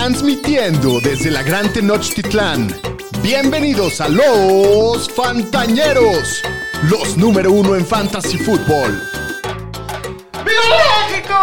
Transmitiendo desde la Gran Tenochtitlán. Bienvenidos a los Fantañeros, los número uno en Fantasy Football. ¡Viva México!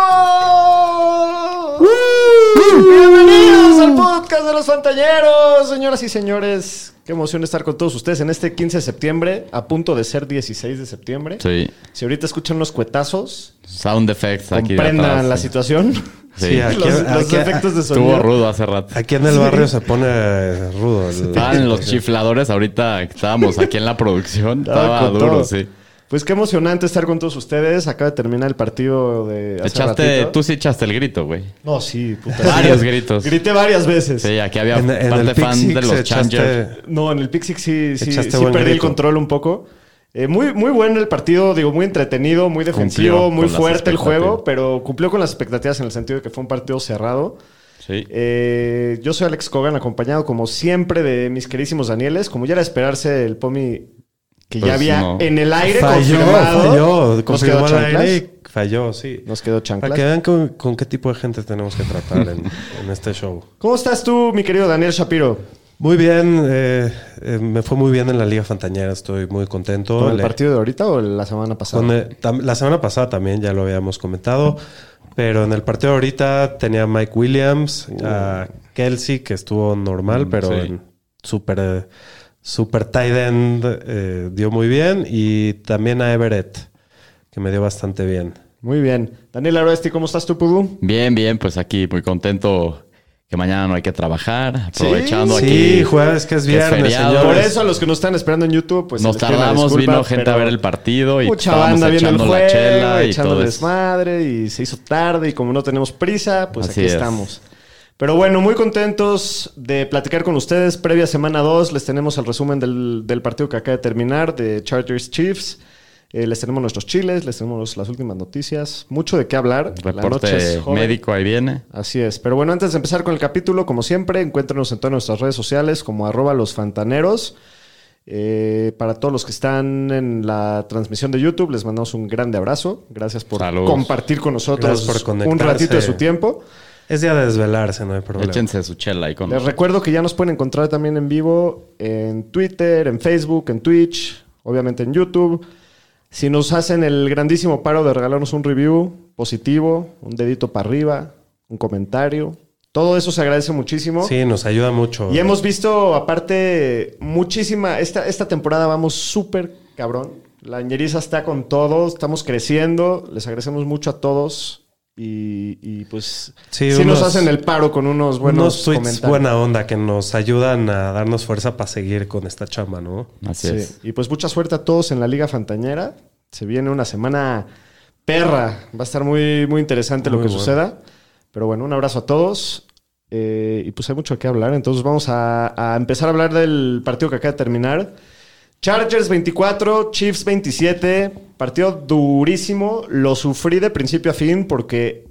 Bienvenidos al podcast de los Fantañeros, señoras y señores. Qué emoción estar con todos ustedes en este 15 de septiembre, a punto de ser 16 de septiembre. Sí. Si ahorita escuchan unos cuetazos, Sound effects aquí. comprendan atrás, la sí. situación. Sí. Sí, aquí- los los aquí- efectos de Estuvo sonido. rudo hace rato. Aquí en el barrio se pone rudo. Estaban los chifladores ahorita estábamos aquí en la producción. Estaba duro, todo. sí. Pues qué emocionante estar con todos ustedes. Acaba de terminar el partido de hace Echaste, ratito. tú sí echaste el grito, güey. No, sí, puta. Varios gritos. Grité varias veces. Sí, aquí había En, en parte fan Pick de Six los Changers. No, en el Pixix sí, sí, sí perdí el control un poco. Eh, muy, muy bueno el partido, digo, muy entretenido, muy defensivo, Cumplió muy fuerte el juego, pero cumplió con las expectativas en el sentido de que fue un partido cerrado. Sí. Eh, yo soy Alex Cogan, acompañado como siempre de mis queridísimos Danieles. Como ya era esperarse, el Pomi que Pues ya había no. en el aire Falló, confirmado. falló. Nos Confirmó quedó al chanclas. aire y falló, sí. Nos quedó Para chanclas. que vean con, con qué tipo de gente tenemos que tratar en, en este show. ¿Cómo estás tú, mi querido Daniel Shapiro? Muy bien, eh, eh, me fue muy bien en la Liga Fantañera, estoy muy contento. ¿Con el Le- partido de ahorita o la semana pasada? con el- tam- la semana pasada también ya lo habíamos comentado, pero en el partido de ahorita tenía a Mike Williams, a Kelsey, que estuvo normal, Mm, pero sí. Super, tight end eh, dio muy bien, y también a Everett, que me dio bastante bien. Muy bien. Daniel Aroesti, ¿cómo estás tú, Pudú? Bien, bien, pues aquí muy contento que mañana no hay que trabajar. Aprovechando Sí, aquí. jueves que es viernes. Por eso a los que nos están esperando en YouTube, pues Nos tardamos, disculpa, vino gente a ver el partido y Mucha banda viendo el echando juego, la chela y echando todo el eso. desmadre y se hizo tarde y como no tenemos prisa, pues Así aquí es. estamos. Pero bueno, muy contentos de platicar con ustedes. Previa semana 2 les tenemos el resumen del, del partido que acaba de terminar de Chargers Chiefs. Eh, les tenemos nuestros chiles, les tenemos las últimas noticias. Mucho de qué hablar. Reporte médico ahí viene. Así es. Pero bueno, antes de empezar con el capítulo, como siempre, encuéntranos en todas nuestras redes sociales como arroba los fantaneros. Eh, para todos los que están en la transmisión de YouTube, les mandamos un grande abrazo. Gracias por compartir con nosotros por un ratito de su tiempo. Es día de desvelarse, no hay problema. Échense su chela ahí con Les recuerdo que ya nos pueden encontrar también en vivo en Twitter, en Facebook, en Twitch, obviamente en YouTube. Si nos hacen el grandísimo paro de regalarnos un review positivo, un dedito para arriba, un comentario, todo eso se agradece muchísimo. Sí, nos ayuda mucho. Y hemos visto, aparte, muchísima. Esta, esta temporada vamos súper cabrón. La ñeriza está con todo, estamos creciendo. Les agradecemos mucho a todos. Y, y, pues, sí, Sí, nos unos- hacen el paro con unos buenos unos tweets comentarios. buena onda que nos ayudan a darnos fuerza para seguir con esta chamba, ¿no? Así Sí. es. Y pues mucha suerte a todos en la Liga Fantañera. Se viene una semana perra. Va a estar muy, muy interesante lo Muy que bueno. suceda. Pero bueno, un abrazo a todos. Eh, y pues hay mucho que hablar. Entonces vamos a, a empezar a hablar del partido que acaba de terminar. Chargers 24, Chiefs 27. Partido durísimo. Lo sufrí de principio a fin porque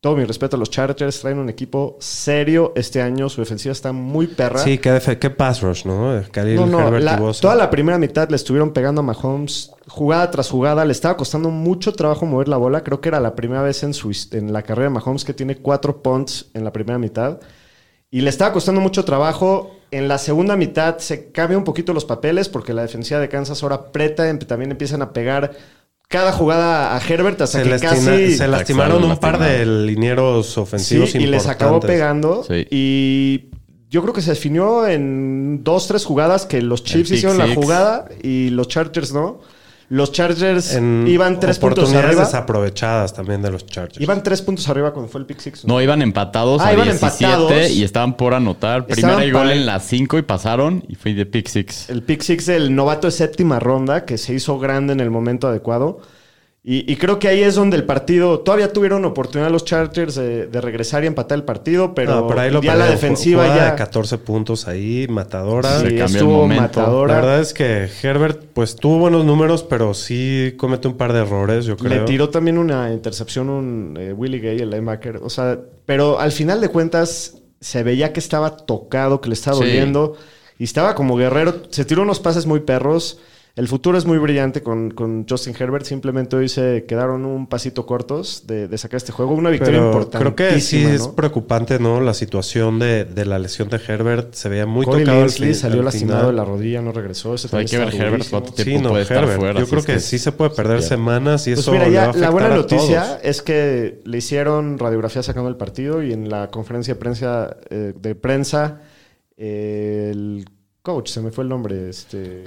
todo mi respeto a los Chargers. Traen un equipo serio este año. Su defensiva está muy perra. Sí, qué, qué pass rush, ¿no? Khalil No, no, la- toda la primera mitad le estuvieron pegando a Mahomes jugada tras jugada. Le estaba costando mucho trabajo mover la bola. Creo que era la primera vez en, su, en la carrera de Mahomes que tiene cuatro punts en la primera mitad. Y le estaba costando mucho trabajo. En la segunda mitad se cambian un poquito los papeles porque la defensiva de Kansas ahora aprieta. em- También empiezan a pegar cada jugada a Herbert hasta se, que lastima- casi... se lastimaron un Lastimado. par de linieros ofensivos Sí, y les acabó pegando. Sí. Y yo creo que se definió en dos, tres jugadas que los Chiefs hicieron la jugada y los Chargers no. Los Chargers En iban tres puntos oportunidades arriba. desaprovechadas también de los Chargers. Iban tres puntos arriba cuando fue el pick six. No, iban empatados Ah, a iban 17 empatados. y estaban por anotar. Estaban Primera y gol para- en las 5 y pasaron y fue de pick six. El pick six del novato de séptima ronda que se hizo grande en el momento adecuado. Y, y creo que ahí es donde el partido. Todavía tuvieron oportunidad los Chargers de, de regresar y empatar el partido, pero No, por ahí lo ya la defensiva Jugada ya. de 14 puntos ahí, matadora. Se sí, cambió el estuvo momento. matadora. La verdad es que Herbert, pues tuvo buenos números, pero sí comete un par de errores, yo creo. Le tiró también una intercepción un eh, Willie Gay, el linebacker. O sea, pero al final de cuentas se veía que estaba tocado, que le estaba Sí. doliendo. Y estaba como guerrero. Se tiró unos pases muy perros. El futuro es muy brillante con, con Justin Herbert. Simplemente hoy se quedaron un pasito cortos de, de sacar este juego. Una victoria Pero importante. creo que sí es preocupante, ¿no? La situación de, de la lesión de Herbert se veía muy Corey tocado. al Linsley salió al lastimado final. de la rodilla, no regresó. Ese hay que ver Herbert cuánto Sí, tiempo no, puede estar Herbert. fuera. Yo creo es que, sí se puede perder Ya. semanas y Pues eso mira, le va a ya la buena a noticia todos. es que le hicieron radiografía sacando el partido y en la conferencia de prensa, eh, de prensa eh, el coach, se me fue el nombre, este,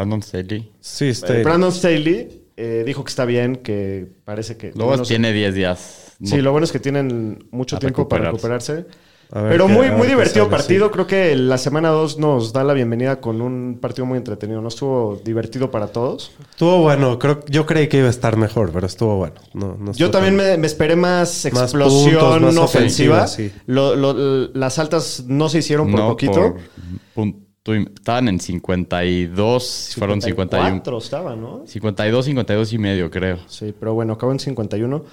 Brandon Staley. Sí, eh, este, Brandon Staley eh, dijo que está bien, que parece que... Luego tiene 10 días. Sí, lo bueno es que tienen mucho A tiempo para recuperarse. ver Pero qué- muy, muy divertido sale, partido. sí. Creo que la semana 2 nos da la bienvenida con un partido muy entretenido. ¿No estuvo divertido para todos? Estuvo bueno. Creo, yo creí que iba a estar mejor, pero estuvo bueno. No, no Yo también me, me esperé más Más explosión puntos, más ofensiva. ofensiva, sí. Lo- lo- las altas no se hicieron por no, poquito. por punto y- estaban en 52, fueron 51. 54 estaba, ¿no? 52, 52 y medio, creo. Sí, pero bueno, acabó en 51.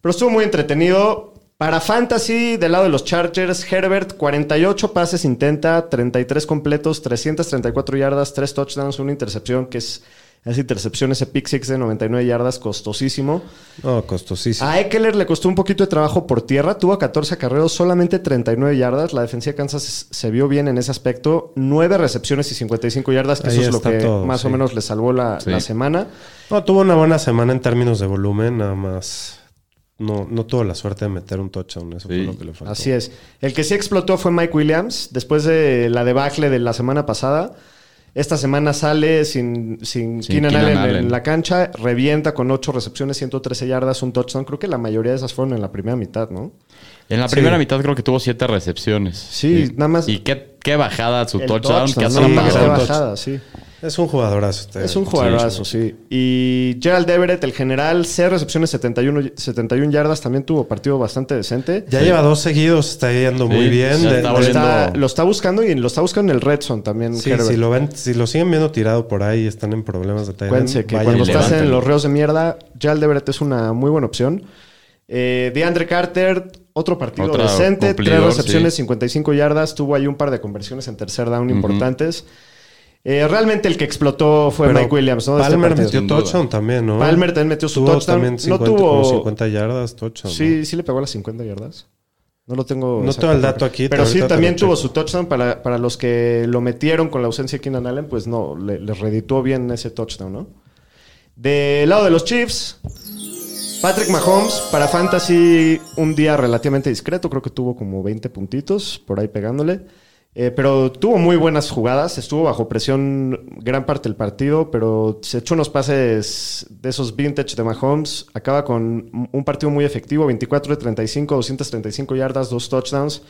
Pero estuvo muy entretenido. Para Fantasy, del lado de los Chargers, Herbert, 48 pases intenta, 33 completos, 334 yardas, 3 touchdowns, una intercepción que es esa intercepción, ese pick six de 99 yardas, costosísimo. No, costosísimo. A Eckler le costó un poquito de trabajo por tierra, tuvo 14 acarreos, solamente 39 yardas. La defensiva de Kansas se vio bien en ese aspecto. 9 recepciones y 55 yardas, que Ahí eso es lo que todo, más o menos le salvó la, Sí. la semana. No, tuvo una buena semana en términos de volumen, nada más. No, no tuvo la suerte de meter un touchdown. Eso fue lo que le faltó. Así es. El que sí explotó fue Mike Williams, después de la debacle de la semana pasada. Esta semana sale sin, sin, Sin Keenan, Keenan Allen, en la cancha, revienta con 8 recepciones, 113 yardas, un touchdown. Creo que la mayoría de esas fueron en la primera mitad, ¿no? En la Sí. primera mitad creo que tuvo 7 recepciones. Sí, Y- nada más- Y qué, qué bajada su touchdown, Qué bajada, sí. Es un jugadorazo. este Es un jugadorazo, sí. Y Gerald Everett, el general, 6 recepciones, 71, 71 yardas, también tuvo partido bastante decente. Ya lleva dos seguidos, está yendo muy bien. De- está Lo está, volviendo- lo está buscando y lo está buscando en el Red Zone también. Sí, Herbert. si lo ven, si lo siguen viendo tirado por ahí, están en problemas de tight end, Acuérdense que vayan cuando y estás en los reos de mierda, Gerald Everett es una muy buena opción. Eh, DeAndre Carter, otro partido decente, tres recepciones, sí. 55 yardas, tuvo ahí un par de conversiones en tercer down importantes. Eh, realmente el que explotó fue Pero Mike Williams, ¿no? Este Palmer partido. metió touchdown también, ¿no? Palmer también metió su Tuvo touchdown. también No 50, tuvo- como 50 yardas touchdown. ¿no? Sí, sí le pegó a las 50 yardas. No lo tengo. No tengo el dato aquí, Pero sí, también tuvo su touchdown. Para, para los que lo metieron con la ausencia de Keenan Allen, pues no, le, les redituó bien ese touchdown, ¿no? Del lado de los Chiefs, Patrick Mahomes, para Fantasy, un día relativamente discreto. Creo que tuvo como 20 puntitos por ahí pegándole. Eh, pero tuvo muy buenas jugadas. Estuvo bajo presión gran parte del partido, pero se echó unos pases de esos vintage de Mahomes. Acaba con un partido muy efectivo: 24 de 35, 235 yardas, dos touchdowns.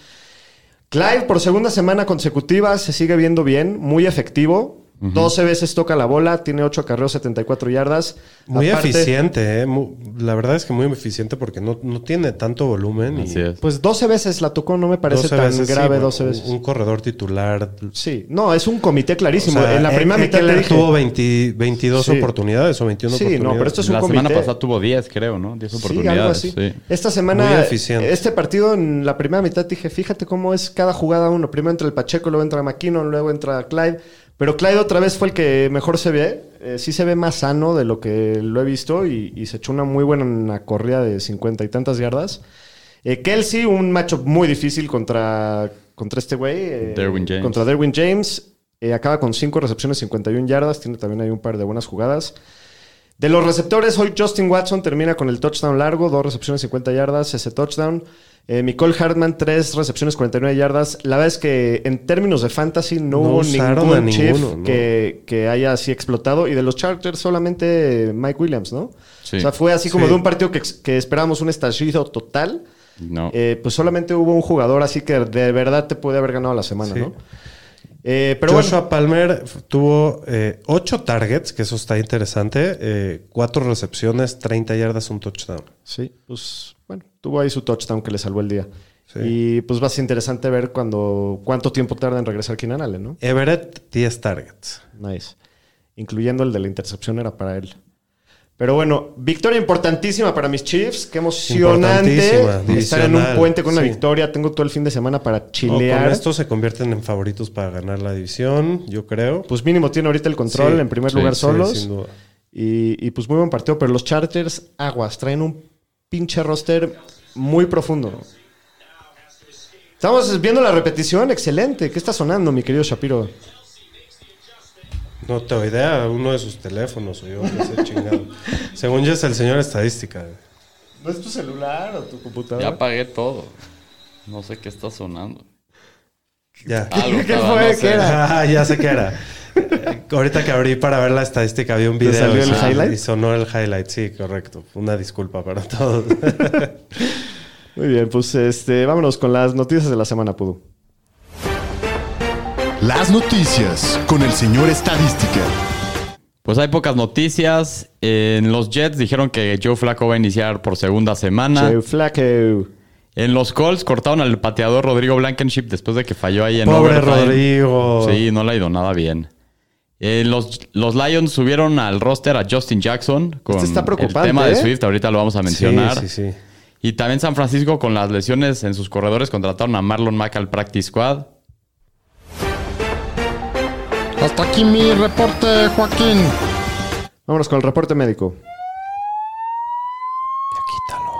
Clyde, por segunda semana consecutiva, se sigue viendo bien, muy efectivo. 12 veces toca la bola, tiene 8 acarreos, 74 yardas. Muy Aparte, eficiente, ¿eh? Mu- la verdad es que muy eficiente porque no, no tiene tanto volumen. y Así es. Pues 12 veces la tocó, no me parece 12 tan veces, sí, grave bueno, 12 un- veces. Un corredor titular. Sí, no, es un comité clarísimo. O sea, en la primera mitad le dije... tuvo 20 22 Sí. oportunidades o 21 Sí, no, oportunidades. pero esto es un la comité. semana pasada tuvo 10, creo, ¿no? 10 Sí, oportunidades. algo así. sí. Esta semana, Muy eficiente. este partido en la primera mitad dije, fíjate cómo es cada jugada uno. Primero entra el Pacheco, luego entra McKinnon, luego entra Clyde. Pero Clyde otra vez fue el que mejor se ve. Eh, sí se ve más sano de lo que lo he visto y, y se echó una muy buena corrida de cincuenta y tantas yardas. Eh, Kelsey, un matchup muy difícil contra, contra este güey. eh, Derwin James. Contra Derwin James. Acaba con 5 recepciones, 51 yardas. Tiene también ahí un par de buenas jugadas. De los receptores, hoy Justin Watson termina con el touchdown largo, dos recepciones, 50 yardas, ese touchdown. Eh, Nicole Hartman, tres recepciones, 49 yardas. La verdad es que en términos de fantasy no, No hubo ningún chief ninguno, ¿no? que, que haya así explotado. Y de los Chargers solamente Mike Williams, ¿no? Sí. O sea, fue así como Sí. de un partido que, que esperábamos un estallido total. No. Eh, pues solamente hubo un jugador así que de verdad te puede haber ganado la semana, Sí. ¿no? Eh, pero Joshua bueno, Palmer tuvo 8 targets, que eso está interesante. 4 recepciones, 30 yardas, un touchdown. Sí, pues bueno, tuvo ahí su touchdown que le salvó el día. Sí. Y pues va a ser interesante ver cuando, cuánto tiempo tarda en regresar Keenan Allen, ¿no? Everett, 10 targets. Nice. Incluyendo el de la intercepción era para él. Pero bueno, victoria importantísima para mis Chiefs. Qué emocionante estar en un puente con una sí. victoria. Tengo todo el fin de semana para No, chilear. con esto se convierten en favoritos para ganar la división, yo creo. Pues mínimo tiene ahorita el control Sí, en primer lugar solos. sin duda. y, y pues muy buen partido. Pero los Chargers, aguas, traen un pinche roster muy profundo. Estamos viendo la repetición, excelente. ¿Qué está sonando, mi querido Shapiro? No tengo idea, uno de sus teléfonos o yo, sé, chingado. Según yo es el señor estadística. ¿No es tu celular o tu Ya computadora? apagué todo. No sé qué está sonando. Ya. Algo ¿Qué fue? no ¿Qué sé. era? Ah, ya sé qué era. Eh, Ahorita que abrí para ver la estadística, vi un ¿Te video. salió el y- highlight? Y sonó el highlight, sí, correcto. Una disculpa para todos. Muy bien, pues este, vámonos con las noticias de la semana, Pudu. Las noticias con el señor Estadística. Pues hay pocas noticias. En los Jets dijeron que Joe Flacco va a iniciar por segunda semana. Che, flaco. En los Colts cortaron al pateador Rodrigo Blankenship después de que falló ahí en Pobre overtime. Rodrigo. Sí, no le ha ido nada bien. Eh, los, los Lions subieron al roster a Justin Jackson con Este está preocupante, el tema de ¿eh? Swift. Ahorita lo vamos a mencionar. Sí, sí, sí. Y también San Francisco con las lesiones en sus corredores contrataron a Marlon Mack al practice squad. Hasta aquí mi reporte, Joaquín. Vámonos con el reporte médico. Ya quítalo.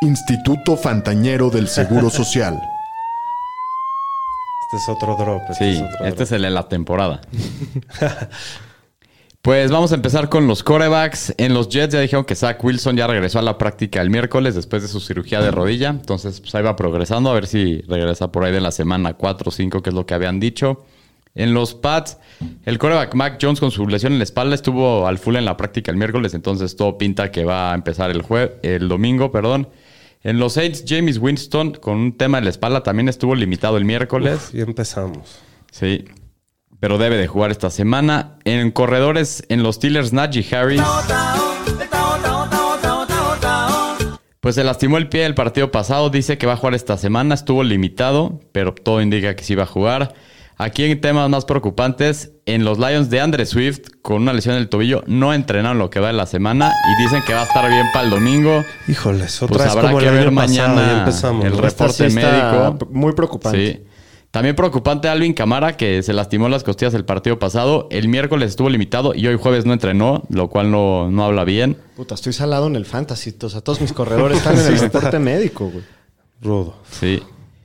Instituto Fantañero del Seguro Social. Este es otro drop. Este Sí, es otro este drop. es el de la temporada. pues vamos a empezar con los corebacks. En los Jets ya dijeron que Zach Wilson ya regresó a la práctica el miércoles después de su cirugía de rodilla. Entonces, pues ahí va progresando. A ver si regresa por ahí de la semana 4 o 5, que es lo que habían dicho. En los Pats, el coreback Mac Jones con su lesión en la espalda estuvo al full en la práctica el miércoles. Entonces, todo pinta que va a empezar el, jue el domingo. perdón. En los Saints, James Winston con un tema en la espalda también estuvo limitado el miércoles. Y empezamos. Sí. Pero debe de jugar esta semana. En corredores, en los Steelers, Najee Harris. Pues se lastimó el pie el partido pasado. Dice que va a jugar esta semana. Estuvo limitado, pero todo indica que sí va a jugar. Aquí en temas más preocupantes, en los Lions de Andre Swift, con una lesión en el tobillo, no entrenaron lo que va de la semana y dicen que va a estar bien para el domingo. Híjoles, otra Pues vez habrá como que el ver pasado, mañana empezamos. el Reporte sí médico. Muy preocupante. Sí. También preocupante Alvin Camara, que se lastimó las costillas el partido pasado. El miércoles estuvo limitado y hoy jueves no entrenó, lo cual no, no habla bien. Puta, estoy salado en el fantasy. O sea, todos mis corredores están en el reporte médico, güey. Rudo. Sí.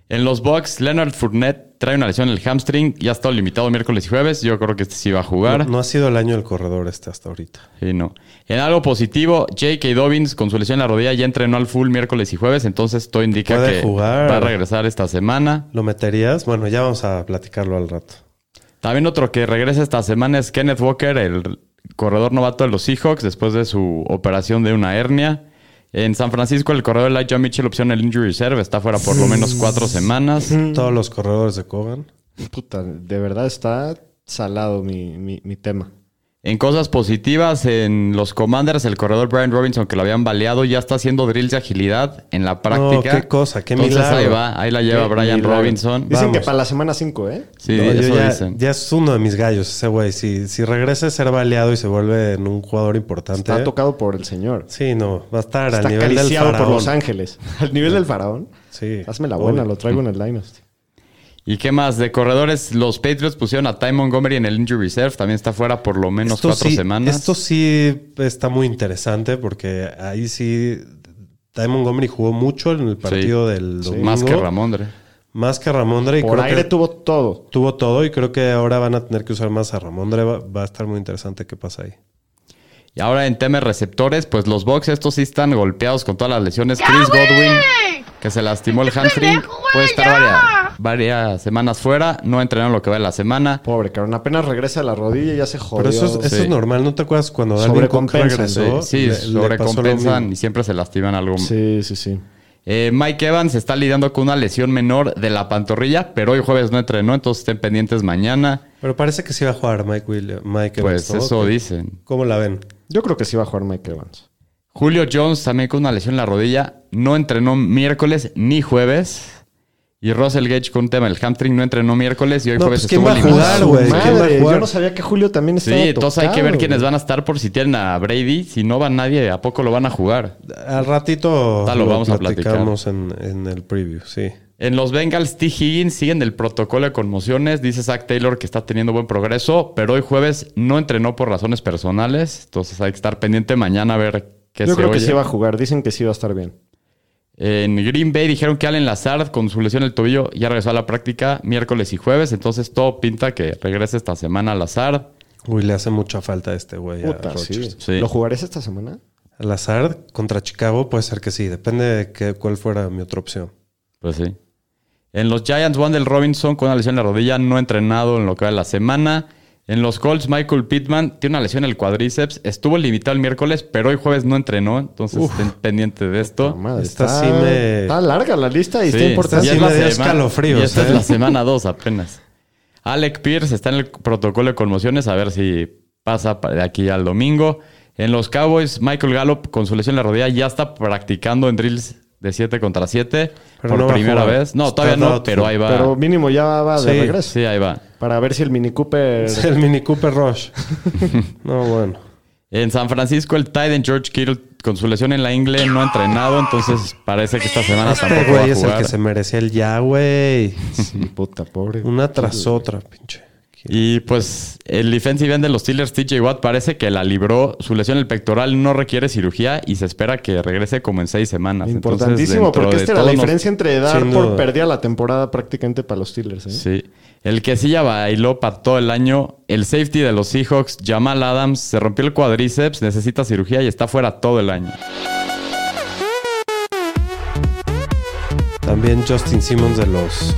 En los Bucks, Leonard Fournette trae una lesión en el hamstring. Ya ha estado limitado miércoles y jueves. Yo creo que este sí va a jugar. No, no ha sido el año del corredor este hasta ahorita. Sí, no. En algo positivo, J.K. Dobbins con su lesión en la rodilla ya entrenó al full miércoles y jueves. Entonces todo indica que jugar. va a regresar esta semana. ¿Lo meterías? Bueno, ya vamos a platicarlo al rato. También otro que regresa esta semana es Kenneth Walker, el corredor novato de los Seahawks, después de su operación de una hernia. En San Francisco, el corredor Elijah Mitchell, opción el Injury Reserve, está fuera por lo menos cuatro semanas. Todos los corredores de Kogan. Puta, de verdad está salado mi, mi, mi tema. En cosas positivas, en los Commanders, el corredor Brian Robinson, que lo habían baleado, ya está haciendo drills de agilidad en la práctica. qué cosa, qué Entonces milagro. ahí va, ahí la lleva Qué Brian milagro. Robinson. Dicen Vamos. que para la semana 5, ¿eh? Sí, No, eso ya, dicen. ya es uno de mis gallos ese güey. Si, si regresa a ser baleado y se vuelve en un jugador importante. Está tocado por el señor. Sí, no. Va a estar Está al nivel del acariciado faraón. por Los Ángeles. Al nivel del faraón. Sí. Hazme la buena, Obvio. lo traigo en el Dynasty. ¿Y qué más? De corredores, los Patriots pusieron a Ty Montgomery en el Injury Reserve. También está fuera por lo menos Esto cuatro sí, semanas. Esto sí está muy interesante porque ahí sí Ty Montgomery jugó mucho en el partido del domingo. Más que Ramondre. Más que Ramondre. Y Por creo aire que tuvo todo. tuvo todo y creo que ahora van a tener que usar más a Ramondre. Va, va a estar muy interesante qué pasa ahí. Y ahora en temas receptores, pues los Bucks estos sí están golpeados con todas las lesiones. Chris Godwin, que se lastimó el hamstring, puede estar varias, varias semanas fuera. No entrenaron lo que va de la semana. Pobre, cabrón. Apenas regresa a la rodilla y ya se jodió. Pero eso es, eso Sí. es normal. ¿No te acuerdas cuando Dalvin Cook regresó? Sí, lo sobrecompensan y siempre se lastiman algo. Sí, sí, sí. Eh, Mike Evans está lidiando con una lesión menor de la pantorrilla, pero hoy jueves no entrenó, entonces estén pendientes mañana. Pero parece que sí va a jugar Mike Williams. Mike Evans, Pues ¿no? eso ¿Qué- dicen. ¿Cómo la ven? Yo creo que sí va a jugar Mike Evans. Julio Jones también con una lesión en la rodilla. No entrenó miércoles ni jueves. Y Russell Gage con un tema del hamstring no entrenó miércoles y hoy No, jueves pues, ¿quién estuvo va a limitado. jugar, güey? Yo no sabía que Julio también estaba Sí, entonces hay que ver quiénes van a estar por si tienen a Brady. Si no va nadie, ¿a poco lo van a jugar? Al ratito Ta, lo lo, vamos a platicar. en, en el preview, sí. En los Bengals, T. Higgins siguen el protocolo de conmociones. Dice Zach Taylor que está teniendo buen progreso, pero hoy jueves no entrenó por razones personales. Entonces hay que estar pendiente mañana a ver qué Yo se creo que sí va a jugar. Dicen que sí va a estar bien. En Green Bay dijeron que Allen Lazard con su lesión en el tobillo ya regresó a la práctica miércoles y jueves. Entonces todo pinta que regrese esta semana a Lazard. Uy, le hace mucha falta a este güey. a Puta, sí. Rodgers. Sí. ¿Lo jugares esta semana? Lazard contra Chicago puede ser que sí. Depende de qué- cuál fuera mi otra opción. Pues sí. En los Giants, Wandel Robinson con una lesión en la rodilla, no ha entrenado en lo que va de la semana. En los Colts, Michael Pittman tiene una lesión en el cuádriceps. Estuvo limitado el miércoles, pero hoy jueves no entrenó. Entonces estén pendientes de esto. Madre, Esta está, sí me- está larga la lista y Sí, está importante. ya sí es la escalofríos, y esta es ¿eh? la semana 2 apenas. Alec Pierce está en el protocolo de conmociones, a ver si pasa pa- de aquí al domingo. En los Cowboys, Michael Gallup con su lesión en la rodilla ya está practicando en drills de 7 contra 7 Pero por no primera jugar. vez. No, Está todavía no, pero ahí va. Pero mínimo ya va de Sí. regreso. sí, ahí va. Para ver si el Mini Cooper... El Mini Cooper Rush. no, bueno. En San Francisco, el Titan George Kittle con su lesión en la ingle no ha entrenado, entonces parece que esta semana Este tampoco va güey a es el jugar. que se merecía el ya, güey. Sí, puta, pobre. Una tras otra, pinche. Y pues el defensive end de los Steelers, TJ Watt, parece que la libró. Su lesión en el pectoral no requiere cirugía y se espera que regrese como en seis semanas. Importantísimo, porque esta era la nos- diferencia entre dar Sin por duda. perdida la temporada prácticamente para los Steelers. ¿eh? Sí. El que sí ya bailó para todo el año, el safety de los Seahawks, Jamal Adams, se rompió el cuadríceps, necesita cirugía y está fuera todo el año. También Justin Simmons de los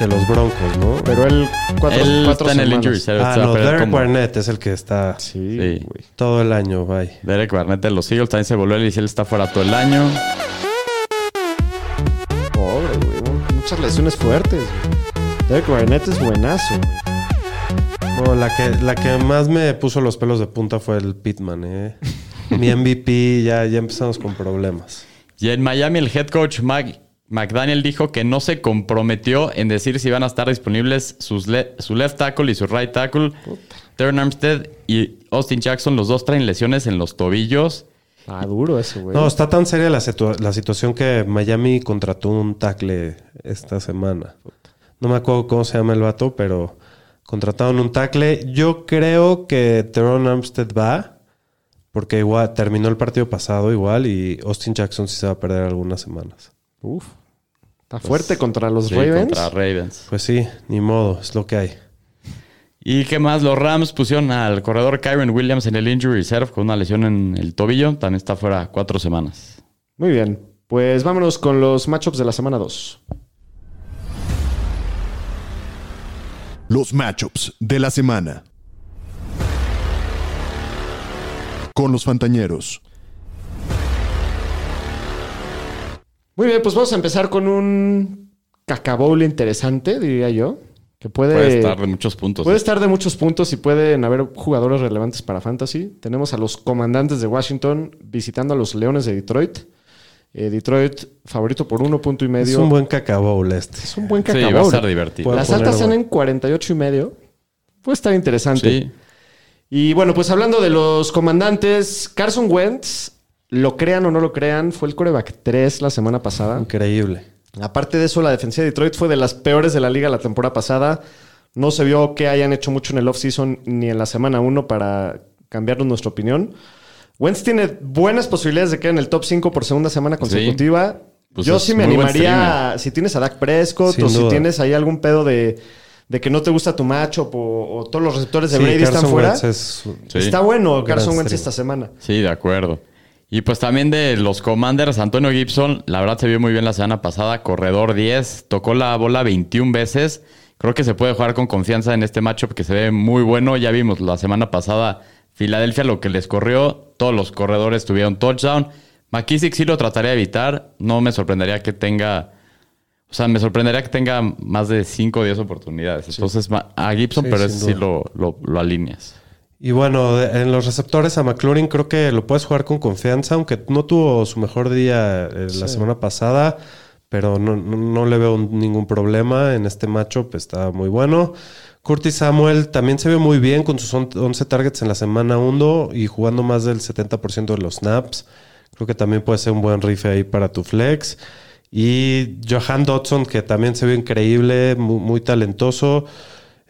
de los Broncos, ¿no? Pero él cuatro, Él cuatro está en el injury reserve, ah, no, Derek como- Barnett es el que está Sí, Sí. güey. todo el año, bye. Derek Barnett de los Eagles también se volvió y él está fuera todo el año. Pobre, güey. Muchas lesiones fuertes. güey. Derek Barnett es buenazo. güey. No, la que, la que más me puso los pelos de punta fue el Pittman, ¿eh? Mi MVP, ya, ya empezamos con problemas. Y en Miami el head coach Mac- McDaniel dijo que no se comprometió en decir si van a estar disponibles sus le- su left tackle y su right tackle. Terran Armstead y Austin Jackson, los dos traen lesiones en los tobillos. Ah, duro eso, güey. No, está tan seria la situación que Miami contrató un tackle esta semana. No me acuerdo cómo se llama el vato, pero contrataron un tackle. Yo creo que Teron Armstead va, porque igual terminó el partido pasado igual y Austin Jackson sí se va a perder algunas semanas. Uf. Está fuerte contra los Sí, Ravens. contra Ravens. Pues sí, ni modo, es lo que hay. ¿Y qué más? Los Rams pusieron al corredor Kyron Williams en el injury reserve con una lesión en el tobillo. También está fuera cuatro semanas. Muy bien. Pues vámonos con los matchups de la semana 2. Los matchups de la semana. Con los Fantañeros. Muy bien, pues vamos a empezar con un cacabowl interesante, diría yo. Que puede, Puede estar de muchos puntos. puede ¿eh? estar de muchos puntos y pueden haber jugadores relevantes para Fantasy. Tenemos a los comandantes de Washington visitando a los Leones de Detroit. Eh, Detroit favorito por uno punto y medio. Es un buen cacabowl este. Es un buen Sí, cacabowl. va a estar divertido. Las altas están en 48 y medio. Puede estar interesante. Sí. Y bueno, pues hablando de los comandantes, Carson Wentz, lo crean o no lo crean, fue el coreback 3 la semana pasada. Increíble. Aparte de eso, la defensiva de Detroit fue de las peores de la liga la temporada pasada. No se vio que hayan hecho mucho en el offseason ni en la semana 1 para cambiarnos nuestra opinión. Wentz tiene buenas posibilidades de quedar en el top 5 por segunda semana consecutiva. Pues Yo sí me animaría, si tienes a Dak Prescott Sin o si tienes ahí algún pedo de, de que no te gusta tu matchup o, o todos los receptores de Sí, Brady están fuera. Wentz es- Sí. Está bueno Carson Wentz esta semana. Sí, de acuerdo. Y pues también de los Commanders, Antonio Gibson, la verdad se vio muy bien la semana pasada, corredor 10, tocó la bola 21 veces. Creo que se puede jugar con confianza en este matchup que se ve muy bueno. Ya vimos la semana pasada Filadelfia lo que les corrió, todos los corredores tuvieron touchdown. McKissick sí lo trataría de evitar, no me sorprendería que tenga, o sea, me sorprendería que tenga más de 5 o 10 oportunidades. Entonces a Gibson, Sí, pero ese sí lo, lo, lo alineas. Y bueno, en los receptores a McLaurin creo que lo puedes jugar con confianza, aunque no tuvo su mejor día eh, la semana pasada, pero no, no, no le veo ningún problema en este matchup, está muy bueno. Curtis Samuel también se ve muy bien con sus on- 11 targets en la semana 1 y jugando más del 70% de los snaps. Creo que también puede ser un buen rife ahí para tu flex. Y Johan Dodson, que también se ve increíble, muy, muy talentoso.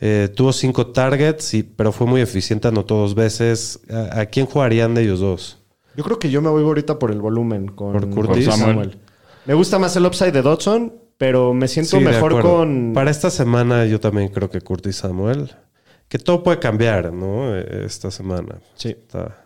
Eh, tuvo 5 targets, y, pero fue muy eficiente, anotó dos veces. ¿A, a quién jugarían de ellos dos? Yo creo que yo me voy ahorita por el volumen con, Por con Curtis. Samuel. Me gusta más el upside de Dodson, pero me siento Sí, mejor con... Para esta semana yo también creo que Curtis Samuel. Que todo puede cambiar, ¿no? Eh, Esta semana. Sí, Está-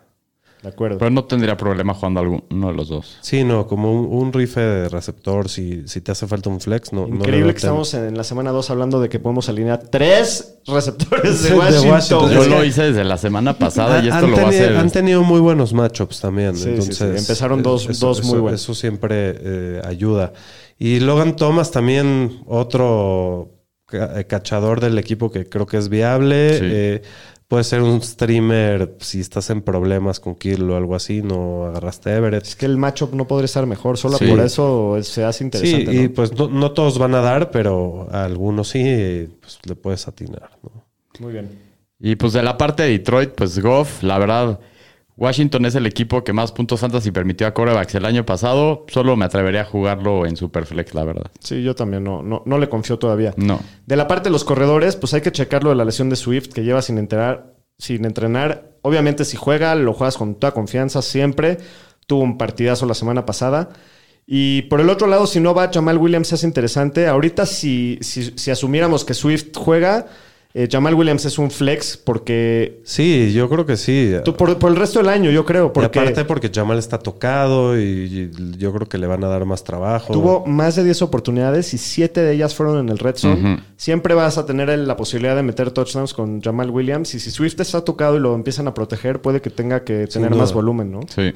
de acuerdo. Pero no tendría problema jugando alguno de los dos. Sí, no, como un, un rife de receptor, si, si te hace falta un flex, no. no le Increíble que estamos en la semana 2 hablando de que podemos alinear tres receptores de De Washington. Washington. Yo lo hice desde la semana pasada y Han- esto han lo va a hacer. Han tenido muy buenos matchups también. Sí, entonces, sí. Empezaron eh, dos- eso- dos muy eso- buenos. Eso siempre eh, ayuda. Y Logan Thomas también, otro eh, cachador del equipo que creo que es viable. Sí. Eh, puede ser un streamer si estás en problemas con Kill o algo así, no agarraste Everett. Es que el matchup no podría estar mejor. Solo Sí. por eso se hace Sí, interesante. y ¿no? pues no, no todos van a dar, pero a algunos sí, pues le puedes atinar. ¿no? Muy bien. Y pues de la parte de Detroit, pues Goff, la verdad, Washington es el equipo que más puntos fantasy permitió a corebacks el año pasado. Solo me atrevería a jugarlo en Superflex, la verdad. Sí, yo también no, no, no le confío todavía. No. De la parte de los corredores, pues hay que checarlo de la lesión de Swift que lleva sin entrenar. Sin entrenar. Obviamente, si juega, lo juegas con toda confianza siempre. Tuvo un partidazo la semana pasada. Y por el otro lado, si no va, Jamal Williams es interesante. Ahorita, si, si, si asumiéramos que Swift juega, eh, Jamal Williams es un flex porque. Sí, yo creo que sí. tú- por, por el resto del año, yo creo. Y aparte porque Jamal está tocado y, y yo creo que le van a dar más trabajo. Tuvo más de 10 oportunidades y 7 de ellas fueron en el red zone. Siempre vas a tener el- la posibilidad de meter touchdowns con Jamal Williams. Y si Swift está tocado y lo empiezan a proteger, puede que tenga que tener más volumen, ¿no? Sí.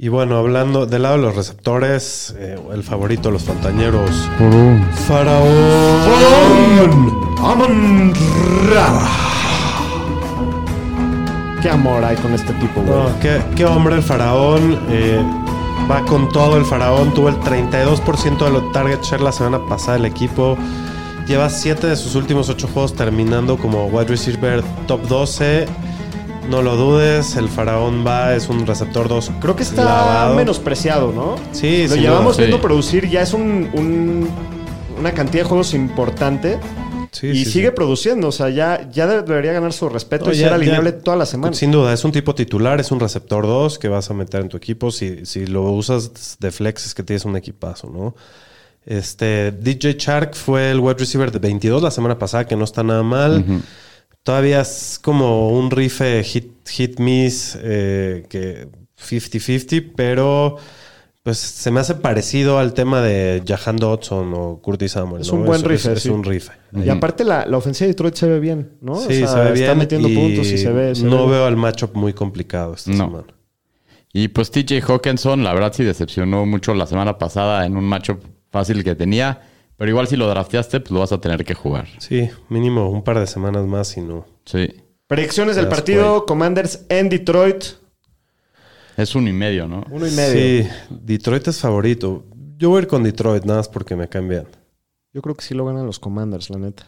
Y bueno, hablando del lado de los receptores, eh, el favorito, los Fantañeros. Faraón. ¡Amon! Qué amor hay con este tipo, güey. No, qué, qué hombre el Faraón. eh, va con todo el Faraón. Tuvo el 32% de los target share la semana pasada el equipo. Lleva 7 de sus últimos 8 juegos terminando como wide receiver top 12. No lo dudes, el Faraón va, es un receptor 2. Creo que está menospreciado, ¿no? Sí, Lo llevamos duda, viendo sí. producir, ya es un, un- una cantidad de juegos importante. Sí, y sí, sigue sí. produciendo, o sea, ya, ya debería ganar su respeto No, y ya- ser alineable ya- toda la semana. Sin duda, es un tipo titular, es un receptor 2 que vas a meter en tu equipo. Si, si lo usas de flex es que tienes un equipazo, ¿no? Este, DJ Shark fue el wide receiver de 22 la semana pasada, que no está nada mal. Todavía es como un rife hit, hit miss, eh, que 50-50, pero pues se me hace parecido al tema de Jahan Dodson o Curtis Samuel. Es ¿no? un buen rife, Es, sí. un rife. Y aparte la, la ofensiva de Detroit se ve bien, ¿no? O Sí, sea, se ve bien. Está metiendo y puntos y se ve. se no ve- veo al matchup muy complicado esta No. semana. Y pues TJ Hawkinson, la verdad sí decepcionó mucho la semana pasada en un matchup fácil que tenía. Pero igual si lo drafteaste, pues lo vas a tener que jugar. Sí, mínimo un par de semanas más y no. Sí. Predicciones del partido, Commanders en Detroit, Es uno y medio, ¿no? uno y medio. Sí, Detroit es favorito. Yo voy a ir con Detroit nada más porque me cambian. Yo creo que sí lo ganan los Commanders, la neta.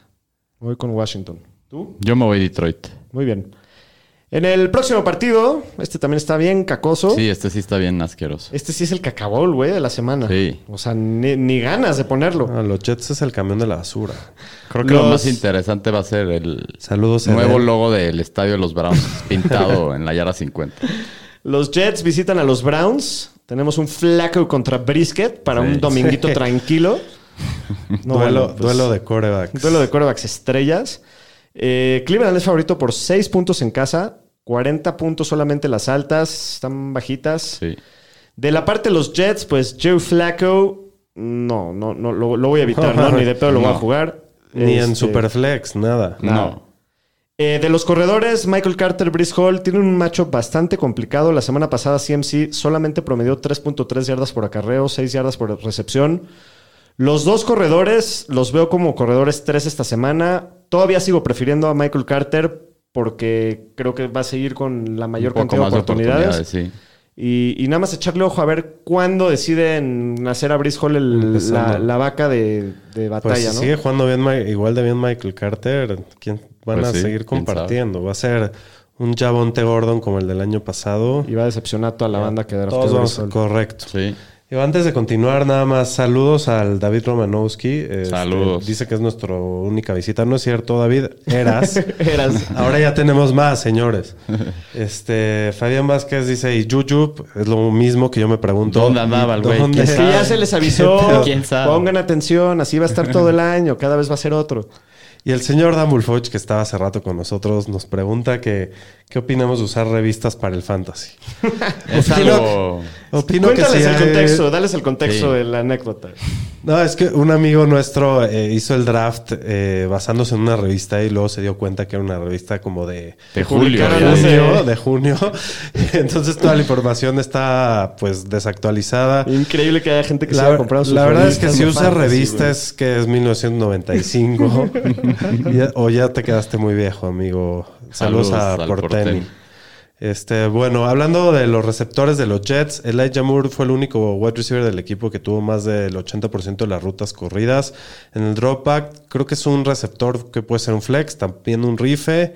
Voy con Washington. ¿Tú? Yo me voy Detroit. Muy bien. En el próximo partido, este también está bien cacoso. Sí, este sí está bien asqueroso. Este sí es el cacabol, güey, de la semana. Sí. O sea, ni, ni ganas de ponerlo. Ah, los Jets es el camión de la basura. Creo que lo más interesante va a ser el Saludos nuevo Edel. logo del estadio de los Browns pintado en la yarda 50. Los Jets visitan a los Browns. Tenemos un flaco contra Brisket para Sí. un dominguito Sí. tranquilo. No, duelo, bueno, pues, duelo de corebacks. Duelo de quarterbacks estrellas. Eh, Cleveland es favorito por 6 puntos en casa. 40 puntos solamente las altas. Están bajitas. Sí. De la parte de los Jets, pues Joe Flacco. No, no, no, lo, lo voy a evitar, ¿no? Ni de pedo lo voy a No. jugar. Ni en Este, Superflex, nada. No. Eh, de los corredores, Michael Carter, Brice Hall tienen un macho bastante complicado. La semana pasada CMC solamente promedió 3.3 yardas por acarreo, 6 yardas por recepción. Los dos corredores los veo como corredores 3 esta semana. Todavía sigo prefiriendo a Michael Carter porque creo que va a seguir con la mayor cantidad de oportunidades. oportunidades, sí. Y, y nada más echarle ojo a ver cuándo deciden hacer a Brice Hall el- la, la vaca de, de Pues batalla, si ¿no? sigue jugando bien, igual de bien Michael Carter, ¿quién van Pues a sí, seguir compartiendo? Va a ser un Javonte Gordon como el del año pasado. Y va a decepcionar a toda la banda que Todos vamos, Hall. correcto. Sí. Y antes de continuar, nada más saludos al David Romanowski. Este, Saludos. Dice que es nuestra única visita. No es cierto, David. Eras. Eras. Ahora ya tenemos más, señores. Este, Fabián Vázquez dice, y Yuyup, es lo mismo que yo me pregunto. ¿Dónde andaba el güey? ¿Dónde ¿Quién Es que sabe? ya se les avisó. ¿Quién sabe? Pongan atención, así va a estar todo el año. Cada vez va a ser otro. Y el señor Dan Bulfoch, que estaba hace rato con nosotros, nos pregunta que qué opinamos de usar revistas para el fantasy. Es Opino- algo... Opino que Cuéntales sí el contexto, dales el contexto Sí. de la anécdota. No, es que un amigo nuestro eh, hizo el draft eh, basándose en una revista y luego se dio cuenta que era una revista como de De julio. junio, de junio. Entonces toda la información está pues desactualizada. Increíble que haya gente que se La, haya comprado sus la verdad es que si fantasy, revistas que es 1995 ya- o ya te quedaste muy viejo, amigo. Saludos, Saludos a Porteni. Porteni. Este, bueno, hablando de los receptores de los Jets, Elijah Moore fue el único wide receiver del equipo que tuvo más del 80% de las rutas corridas. En el drop back, creo que es un receptor que puede ser un flex, también un rife.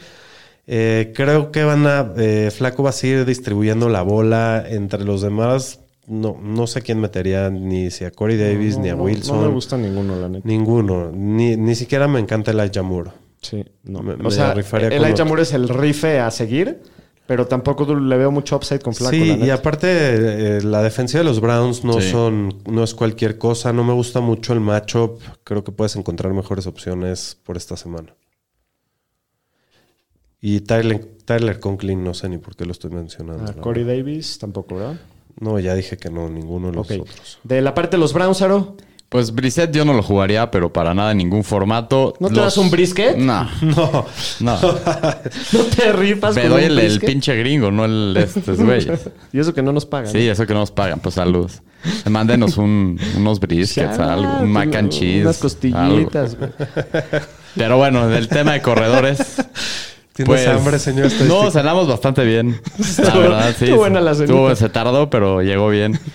Eh, creo que van a. eh, Flaco va a seguir distribuyendo la bola entre los demás. No, no sé quién metería ni si a Corey Davis No, ni a no, Wilson. No me gusta ninguno, la neta. Ninguno. Ni, ni siquiera me encanta Elijah Moore. Sí, no. Me- o me sea, otro. Moore es el rife a seguir, pero tampoco le veo mucho upside con Flaco. sí, la y aparte eh, la defensa de los Browns no Sí. son no es cualquier cosa. No me gusta mucho el matchup. Creo que puedes encontrar mejores opciones por esta semana. Y Tyler, Tyler Conklin, no sé ni por qué lo estoy mencionando. Ah, Corey. Davis tampoco, ¿verdad? No, ya dije que no, ninguno de los otros. De la parte de los Browns, Aro, Pues Brissett yo no lo jugaría, pero para nada en ningún formato. ¿no te Los- das un brisket? No, No, no. ¿No te rifas Me con doy el, el brisket? pinche gringo, no el de estos güeyes. Y eso que no nos pagan. Sí, eso que no nos pagan, pues saludos. Mándenos un, unos briskets, Ya, algo, un mac and cheese. Unas algo. costillitas. güey. Pero bueno, del tema de corredores. ¿Tienes pues, hambre, señor? No, cenamos bastante bien. La Estuvo- verdad, sí. estuvo buena la. Estuvo- se tardó, pero llegó bien.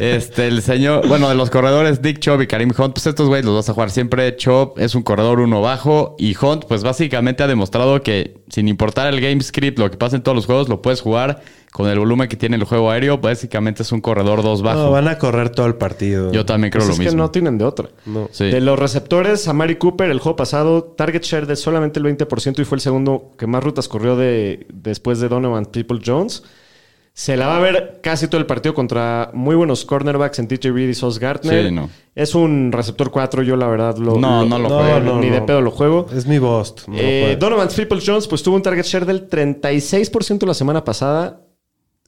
Este, el señor, bueno, de los corredores, Dick Chubb y Karim Hunt, pues estos güeyes los vas a jugar siempre. Chubb es un corredor uno bajo y Hunt, pues básicamente ha demostrado que sin importar el game script, lo que pasa en todos los juegos, lo puedes jugar con el volumen que tiene el juego aéreo. Básicamente es un corredor dos bajo. No, van a correr todo el partido. Yo también creo Pues lo es mismo. que no tienen de otra. No. Sí. De los receptores, Amari Cooper, el juego pasado, target share de solamente el 20% y fue el segundo que más rutas corrió de, después de Donovan People Jones. Se la va a ver casi todo el partido contra muy buenos cornerbacks en TJ Reed y Sauce Gardner. Sí, no. Es un receptor 4, yo la verdad lo, No, no lo No, juego. no, ni de pedo lo juego. Es mi lo Eh. Donovan People Jones pues tuvo un target share del 36% la semana pasada.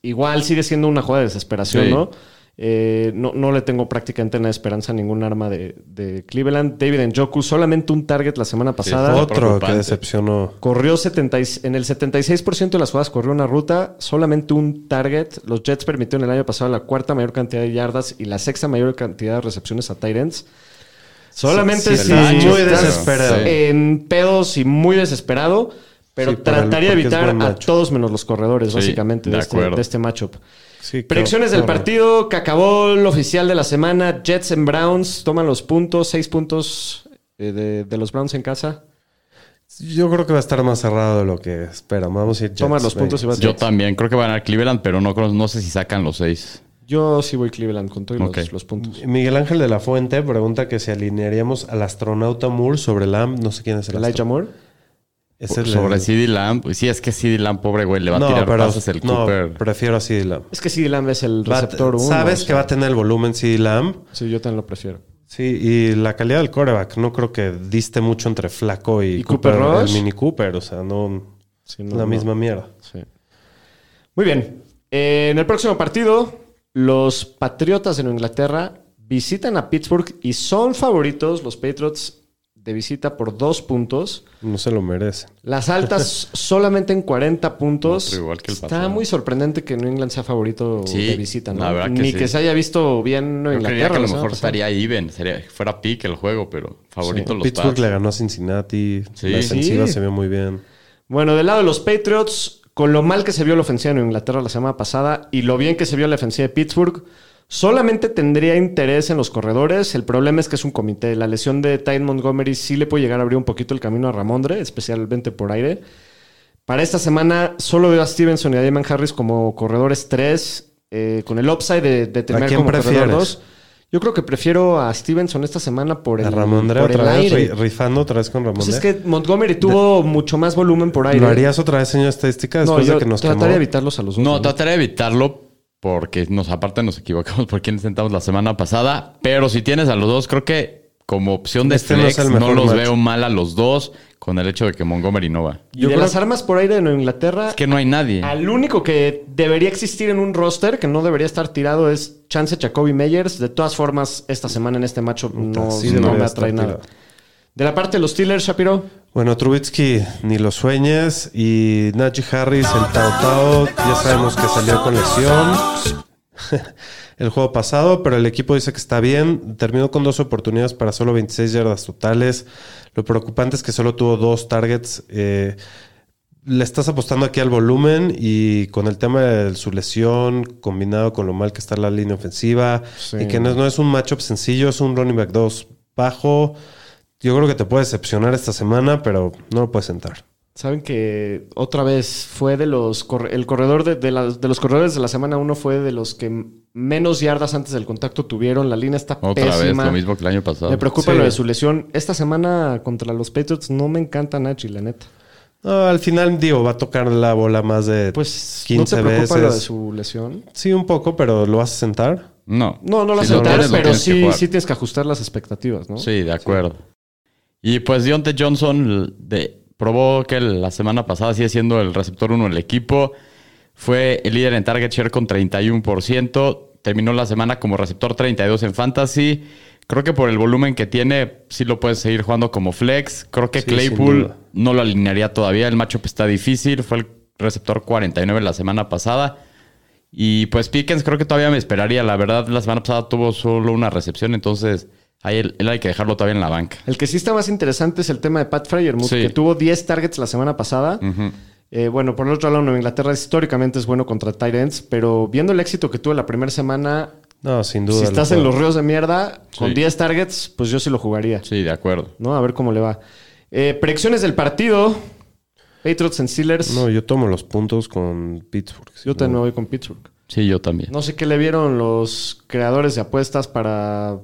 Igual sigue siendo una jugada de desesperación, Sí. ¿no? Eh, no, no le tengo prácticamente nada de esperanza a ningún arma de, de Cleveland. David Njoku, solamente un target la semana pasada. Otro que decepcionó. Corrió 70 y- en el 76% de las jugadas corrió una ruta, solamente un target. Los Jets permitieron el año pasado la cuarta mayor cantidad de yardas y la sexta mayor cantidad de recepciones a ends. Solamente Sí, si muy desesperado. en pedos y muy desesperado, pero Sí, trataría de evitar a todos menos los corredores, Sí, básicamente, de, de este, de este matchup. Sí, Predicciones del partido que acabó el oficial de la semana. Jets en Browns toman los puntos, seis puntos eh, de, de los Browns en casa. Yo creo que va a estar más cerrado de lo que esperan. Vamos a ir Jets. Tomas los puntos y venga. vas Yo Jets. también creo que van a Cleveland, pero no, creo- no sé si sacan los seis. Yo sí voy Cleveland con todos los- Ok. los, puntos. Miguel Ángel de la Fuente pregunta que si alinearíamos al astronauta Moore sobre Lamb. No sé quién es el Elijah astronauta. Moore. Es el- Sobre CD Lamb. Pues Sí, es que CD Lamb, pobre güey, le va a tirar pero, pases el no, Cooper. prefiero a CD Lamb. Es que CD Lamb es el Va receptor uno. Sabes o que sea, va a tener el volumen CD Lamb. Sí, yo también lo prefiero. Sí, y la calidad del coreback. No creo que diste mucho entre Flaco y, ¿Y Cooper Rush? el mini Cooper. O sea, no... Sí, es no, la no. misma mierda. Sí. Muy bien. Eh, en el próximo partido, los Patriotas de Nueva Inglaterra visitan a Pittsburgh y son favoritos los Patriots de visita por dos puntos. No se lo merece. Las altas solamente en 40 puntos. Otro igual que el Está pasado. muy sorprendente que New England sea favorito Sí, de visita, ¿no? la verdad que Ni sí. que se haya visto bien Yo Inglaterra. que a lo mejor pasada. estaría even, sería, fuera pick el juego, pero favorito los Pittsburgh le ganó a Cincinnati. Sí. La defensiva Sí. se vio muy bien. Bueno, del lado de los Patriots, con lo mal que se vio la ofensiva en Inglaterra la semana pasada y lo bien que se vio la ofensiva de Pittsburgh, solamente tendría interés en los corredores. El problema es que es un comité. La lesión de Ty Montgomery sí le puede llegar a abrir un poquito el camino a Ramondre, especialmente por aire. Para esta semana solo veo a Stevenson y a Damon Harris como corredores 3, eh, con el upside de, de tener quién como corredor prefieres? 2. Yo creo que prefiero a Stevenson esta semana por el, A Ramondre por el otra vez, aire. ri- rifando otra vez con Pues Ramondre. es que Montgomery tuvo mucho más volumen por aire. ¿Lo harías otra vez, señor estadística, no, después yo de que nos trataría quemó? de evitarlos a los dos. No, ¿no? trataré de evitarlo porque nos aparte nos equivocamos por quién sentamos la semana pasada. Pero si tienes a los dos, creo que como opción de Este no flex los match. veo mal a los dos con el hecho de que Montgomery no va. Y de las armas por aire de Nueva Inglaterra, Es que no hay nadie. al único que debería existir en un roster, que no debería estar tirado, es Chance Jacoby Meyers. De todas formas, esta semana en este macho no, sí no me atrae nada. tirado. De la parte de los Steelers, Shapiro, Bueno, Trubitsky, ni lo sueñes. Y Najee Harris, el Tao Tao, ya sabemos que salió con lesión el juego pasado, pero el equipo dice que está bien. Terminó con dos oportunidades para solo 26 yardas totales. Lo preocupante es que solo tuvo dos targets. Eh, le estás apostando aquí al volumen y con el tema de su lesión combinado con lo mal que está la línea ofensiva Sí. y que no, no es un matchup sencillo, es un running back 2 bajo. Yo creo que te puede decepcionar esta semana, pero no lo puedes sentar. saben que otra vez fue de los. El corredor de, de los corredores de la semana 1 fue de los que menos yardas antes del contacto tuvieron. La línea está Otra pésima. vez, lo mismo que el año pasado. Me preocupa Sí. lo de su lesión. Esta semana contra los Patriots no me encanta Nachi, la neta. No, al final, digo, va a tocar la bola más de Pues, 15 ¿no te preocupa veces. lo de su lesión? Sí, un poco, pero lo vas a sentar. No. No, no Si lo sentar, tienes, lo pero sí, sí tienes que ajustar las expectativas, ¿no? Sí, de acuerdo. Y pues Deontay Johnson de, probó que la semana pasada sigue siendo el receptor uno del equipo. Fue el líder en target share con 31%. Terminó la semana como receptor 32 en fantasy. Creo que por el volumen que tiene, sí lo puedes seguir jugando como flex. Creo que Sí, Claypool no lo alinearía todavía. El matchup está difícil. Fue el receptor 49 la semana pasada. Y pues Pickens creo que todavía me esperaría. La verdad, la semana pasada tuvo solo una recepción, entonces ahí él, él hay que dejarlo todavía en la banca. El que sí está más interesante es el tema de Pat Freyermuth, Sí. que tuvo 10 targets la semana pasada. Eh, bueno, por el otro lado, Nueva Inglaterra históricamente es bueno contra tight ends, pero viendo el éxito que tuvo la primera semana, No, sin duda. si lo estás en los ríos de mierda, con Sí. 10 targets, pues yo sí lo jugaría, Sí, de acuerdo. ¿no? A ver cómo le va. Eh, predicciones del partido. Patriots en Steelers. No, yo tomo los puntos con Pittsburgh. yo también me voy con Pittsburgh. Sí, yo también. No sé qué le vieron los creadores de apuestas para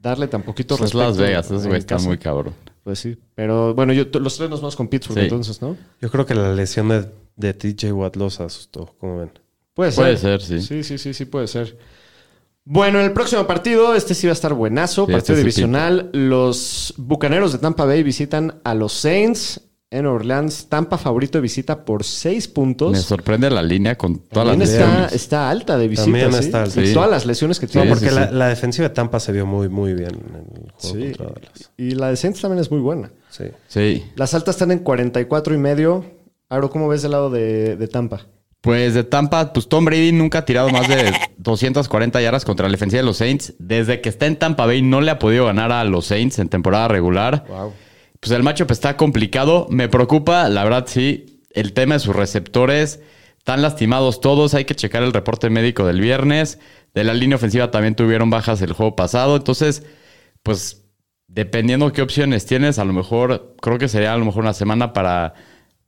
darle tan poquito Pues es Las Vegas, están casa. muy cabrón. Pues sí, pero bueno, yo, los tres nos vamos con Pittsburgh Sí. entonces, ¿no? Yo creo que la lesión de, de TJ Watt los asustó, como ven. Puede ser. Puede ser, sí. Sí, sí, sí, sí, puede ser. Bueno, en el próximo partido, este sí va a estar buenazo, Sí, partido este sí divisional. Los Bucaneros de Tampa Bay visitan a los Saints en Orleans. Tampa favorito de visita por seis puntos. Me sorprende la línea con todas las También está, lesiones. está alta de visita. También ¿sí? está alta. Y Sí. Todas las lesiones que No, tiene. porque sí, la, sí. la defensiva de Tampa se vio muy, muy bien en el juego Sí. contra Dallas. Y la de Saints también es muy buena. Sí. Sí. Las altas están en 44 y medio. Aro, ¿cómo ves del lado de, de Tampa? Pues de Tampa, pues Tom Brady nunca ha tirado más de 240 yardas contra la defensiva de los Saints. Desde que está en Tampa Bay no le ha podido ganar a los Saints en temporada regular. Wow. Pues el matchup está complicado. Me preocupa, la verdad, sí, el tema de sus receptores. Están lastimados todos. Hay que checar el reporte médico del viernes. De la línea ofensiva también tuvieron bajas el juego pasado. Entonces, pues, dependiendo qué opciones tienes, a lo mejor, creo que sería a lo mejor una semana para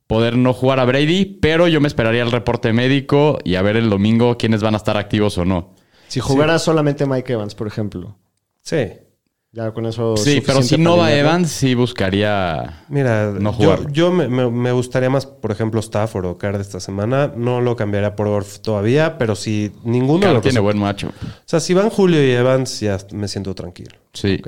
poder no jugar a Brady. Pero yo me esperaría el reporte médico y a ver el domingo quiénes van a estar activos o no. Si jugara solamente Mike Evans, por ejemplo. Sí. Ya con eso. Sí, pero si no va Evans, sí buscaría. Mira, No yo, jugar. yo me, me- me gustaría más, por ejemplo, Stafford o Card esta semana. No lo cambiaría por Orf todavía, pero si ninguno los tiene buen macho. O sea, si van Julio y Evans, ya me siento tranquilo. Sí.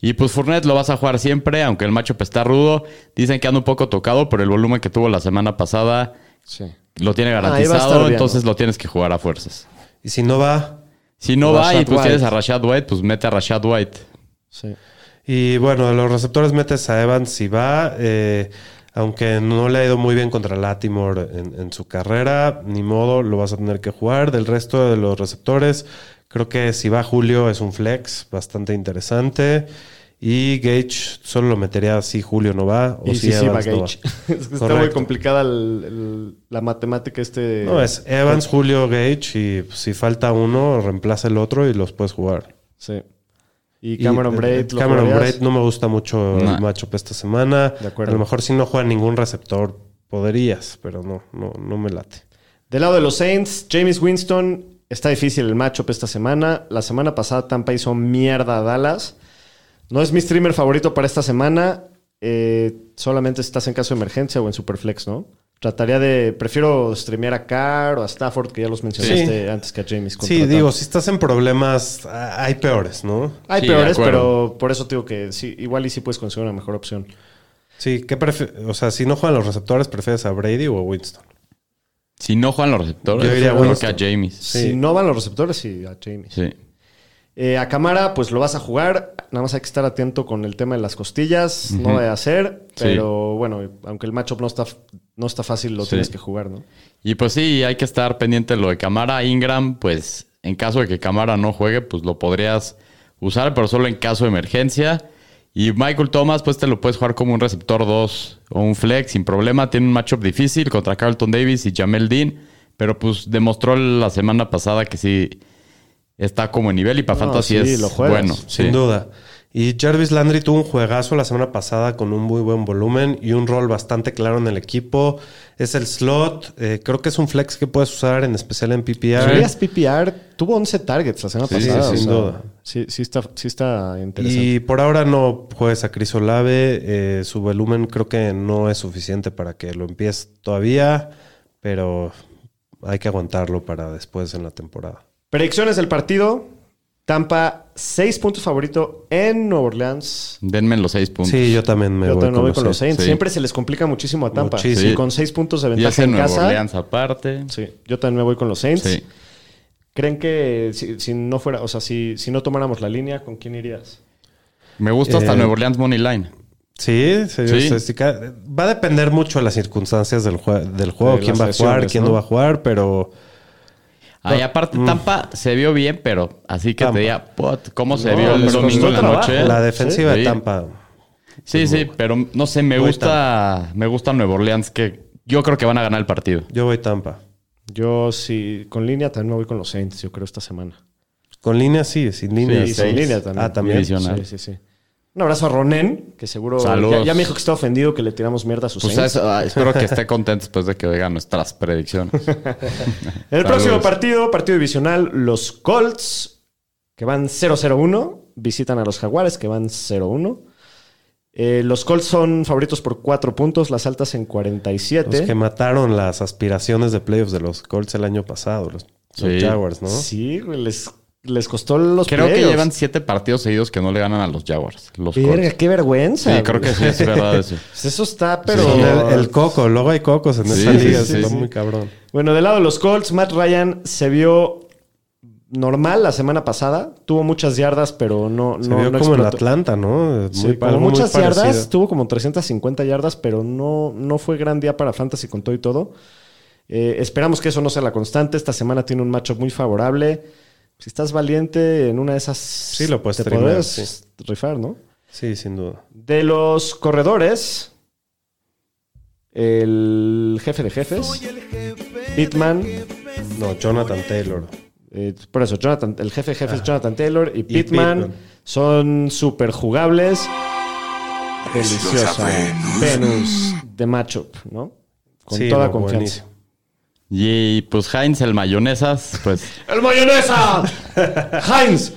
Y pues Fournette lo vas a jugar siempre, aunque el macho está rudo. Dicen que anda un poco tocado, pero el volumen que tuvo la semana pasada Sí. lo tiene Ah, garantizado, entonces lo tienes que jugar a fuerzas. Y si no va, Si no va Rashad y pues White. tienes a Rashad White, pues mete a Rashad White. Sí. Y bueno, de los receptores metes a Evans si va, eh, aunque no le ha ido muy bien contra Latimore en, en su carrera, ni modo, lo vas a tener que jugar. Del resto de los receptores, creo que si va Julio es un flex bastante interesante. Y Gage solo lo metería si Julio no va o Y si sí, sí, va Evans no va. Gage. Es que está Correcto. muy complicada el- el- la matemática este... No, es Evans, Julio, Gage y si falta uno, reemplaza el otro y los puedes jugar. Sí. Y Cameron Braid, ¿lo Cameron? Braid no me gusta mucho No. el matchup esta semana. De acuerdo. A lo mejor si no juega ningún receptor podrías, pero no, no, no me late. Del lado de los Saints, James Winston, está difícil el matchup esta semana. La semana pasada Tampa hizo mierda a Dallas. No es mi streamer favorito para esta semana. eh, solamente si estás en caso de emergencia o en Superflex, ¿no? Trataría de... Prefiero streamear a Carr o a Stafford, que ya los mencionaste Sí. antes que a James. Sí, digo, si estás en problemas, ah, hay peores, ¿no? Hay Sí, peores, pero por eso te digo que sí, igual y sí puedes conseguir una mejor opción. Sí, ¿qué prefi- O sea, si no juegan los receptores, ¿prefieres a Brady o a Winston? Si no juegan los receptores, Yo diría Winston. que a James. Sí. Si no van los receptores, sí, a James. Sí. Eh, a Camara, pues lo vas a jugar. Nada más hay que estar atento con el tema de las costillas. No Ujú. vaya a. Sí. Pero bueno, aunque el matchup no está, no está fácil, lo Sí. tienes que jugar, ¿no? Y pues sí, hay que estar pendiente de lo de Camara. Ingram, pues en caso de que Camara no juegue, pues lo podrías usar, pero solo en caso de emergencia. Y Michael Thomas, pues te lo puedes jugar como un receptor 2 o un flex sin problema. Tiene un matchup difícil contra Carlton Davis y Jamel Dean, pero pues demostró la semana pasada que sí está como en nivel y para No, Fantasy sí, es lo juegas, bueno. Sin sí. duda. Y Jarvis Landry tuvo un juegazo la semana pasada con un muy buen volumen y un rol bastante claro en el equipo. Es el slot. eh, creo que es un flex que puedes usar, en especial en PPR. Julias PPR tuvo 11 targets la semana Sí, pasada. sí, o sin sea, duda. Sí, sí está, sí está interesante. Y por ahora no juegues a Chris Olave. eh, su volumen creo que no es suficiente para que lo empieces todavía, pero hay que aguantarlo para después en la temporada. Predicciones del partido. Tampa, 6 puntos favorito en Nueva Orleans. Denme los seis puntos. Sí, yo también me Yo voy, también con, voy los con los. Sí. Siempre se les complica muchísimo a Tampa. Muchísimo. Y con 6 puntos de ventaja en en Nueva casa. Orleans aparte. Sí, yo también me voy con los Saints. Sí. ¿Creen que si, si no fuera, o sea, si, si no tomáramos la línea, ¿con quién irías? Me gusta hasta Eh, Nueva Orleans Money Line. Sí, se- Sí. va a depender mucho de las circunstancias del, jue- del juego, De quién va a jugar, quién ¿no? no va a jugar, pero Ahí aparte Tampa se vio bien, pero así que Tampa. te diga, "Pot, ¿cómo se No, vio el domingo en la trabajo. noche? la defensiva Sí. de Tampa. Sí, sí, pero no sé, me Voy gusta, me gusta Nueva Orleans que yo creo que van a ganar el partido. Yo voy Tampa. Yo sí, con línea también me voy con los Saints, yo creo, esta semana. Con línea sí, sin línea. Sí, sin línea también. Ah, también. Sí, sí, sí. Un abrazo a Ronen, que seguro ya, ya me dijo que está ofendido que le tiramos mierda a sus Pues ah, espero que esté contento después de que oigan nuestras predicciones. El próximo partido, partido divisional, los Colts, que van 0-0-1, visitan a los Jaguares, que van 0-1. Eh, los Colts son favoritos por 4 puntos, las altas en 47. Los que mataron las aspiraciones de playoffs de los Colts el año pasado, los, los Sí. Jaguars, ¿no? Sí, güey, les, les costó los Creo que llevan siete partidos seguidos que no le ganan a los Jaguars. Los Verga, qué vergüenza. Sí, creo que sí, es verdad eso. Pues Eso está, pero... El, el coco, luego hay cocos en Sí, esta sí, liga, sí, está sí. muy cabrón. Bueno, del lado de los Colts, Matt Ryan se vio normal la semana pasada. Tuvo muchas yardas, pero no, Se no, vio no como en explotó. Atlanta, ¿no? Sí, Muy- como algo muy muchas yardas, tuvo como 350 yardas, pero no, no fue gran día para Fantasy con todo y todo. Eh, esperamos que eso no sea la constante. Esta semana tiene un matchup muy favorable. Si estás valiente en una de esas, sí lo puedes te sí. rifar, ¿no? Sí, sin duda. De los corredores, el jefe de jefes, Pittman, No, Jonathan Taylor. eh, por eso, Jonathan, el jefe de jefes Jonathan Taylor y Pittman. son súper jugables. Deliciosa Venus de matchup, ¿no? Con Sí, toda no, confianza. buenísimo. Y pues Heinz, el mayonesas, pues, ¡El mayonesa! ¡Heinz!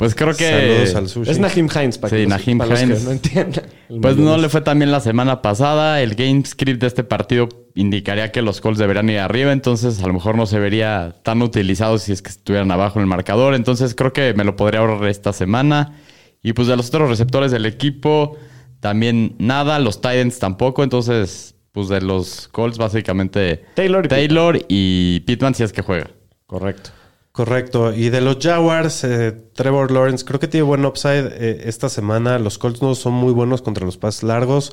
pues creo que. Saludos al sushi. Es Nahim Heinz, para, Sí, que Naheem para los que no entiendan. El Pues no le fue tan bien la semana pasada. El game script de este partido indicaría que los Colts deberían ir arriba, entonces a lo mejor no se vería tan utilizado si es que estuvieran abajo en el marcador. Entonces creo que me lo podría ahorrar esta semana. Y pues de los otros receptores del equipo, también nada. Los Titans tampoco. Entonces, pues de los Colts, básicamente Taylor y Taylor y Pittman si es que juega. Correcto. Correcto. Y de los Jaguars, eh, Trevor Lawrence, creo que tiene buen upside eh, esta semana. Los Colts no son muy buenos contra los pases largos,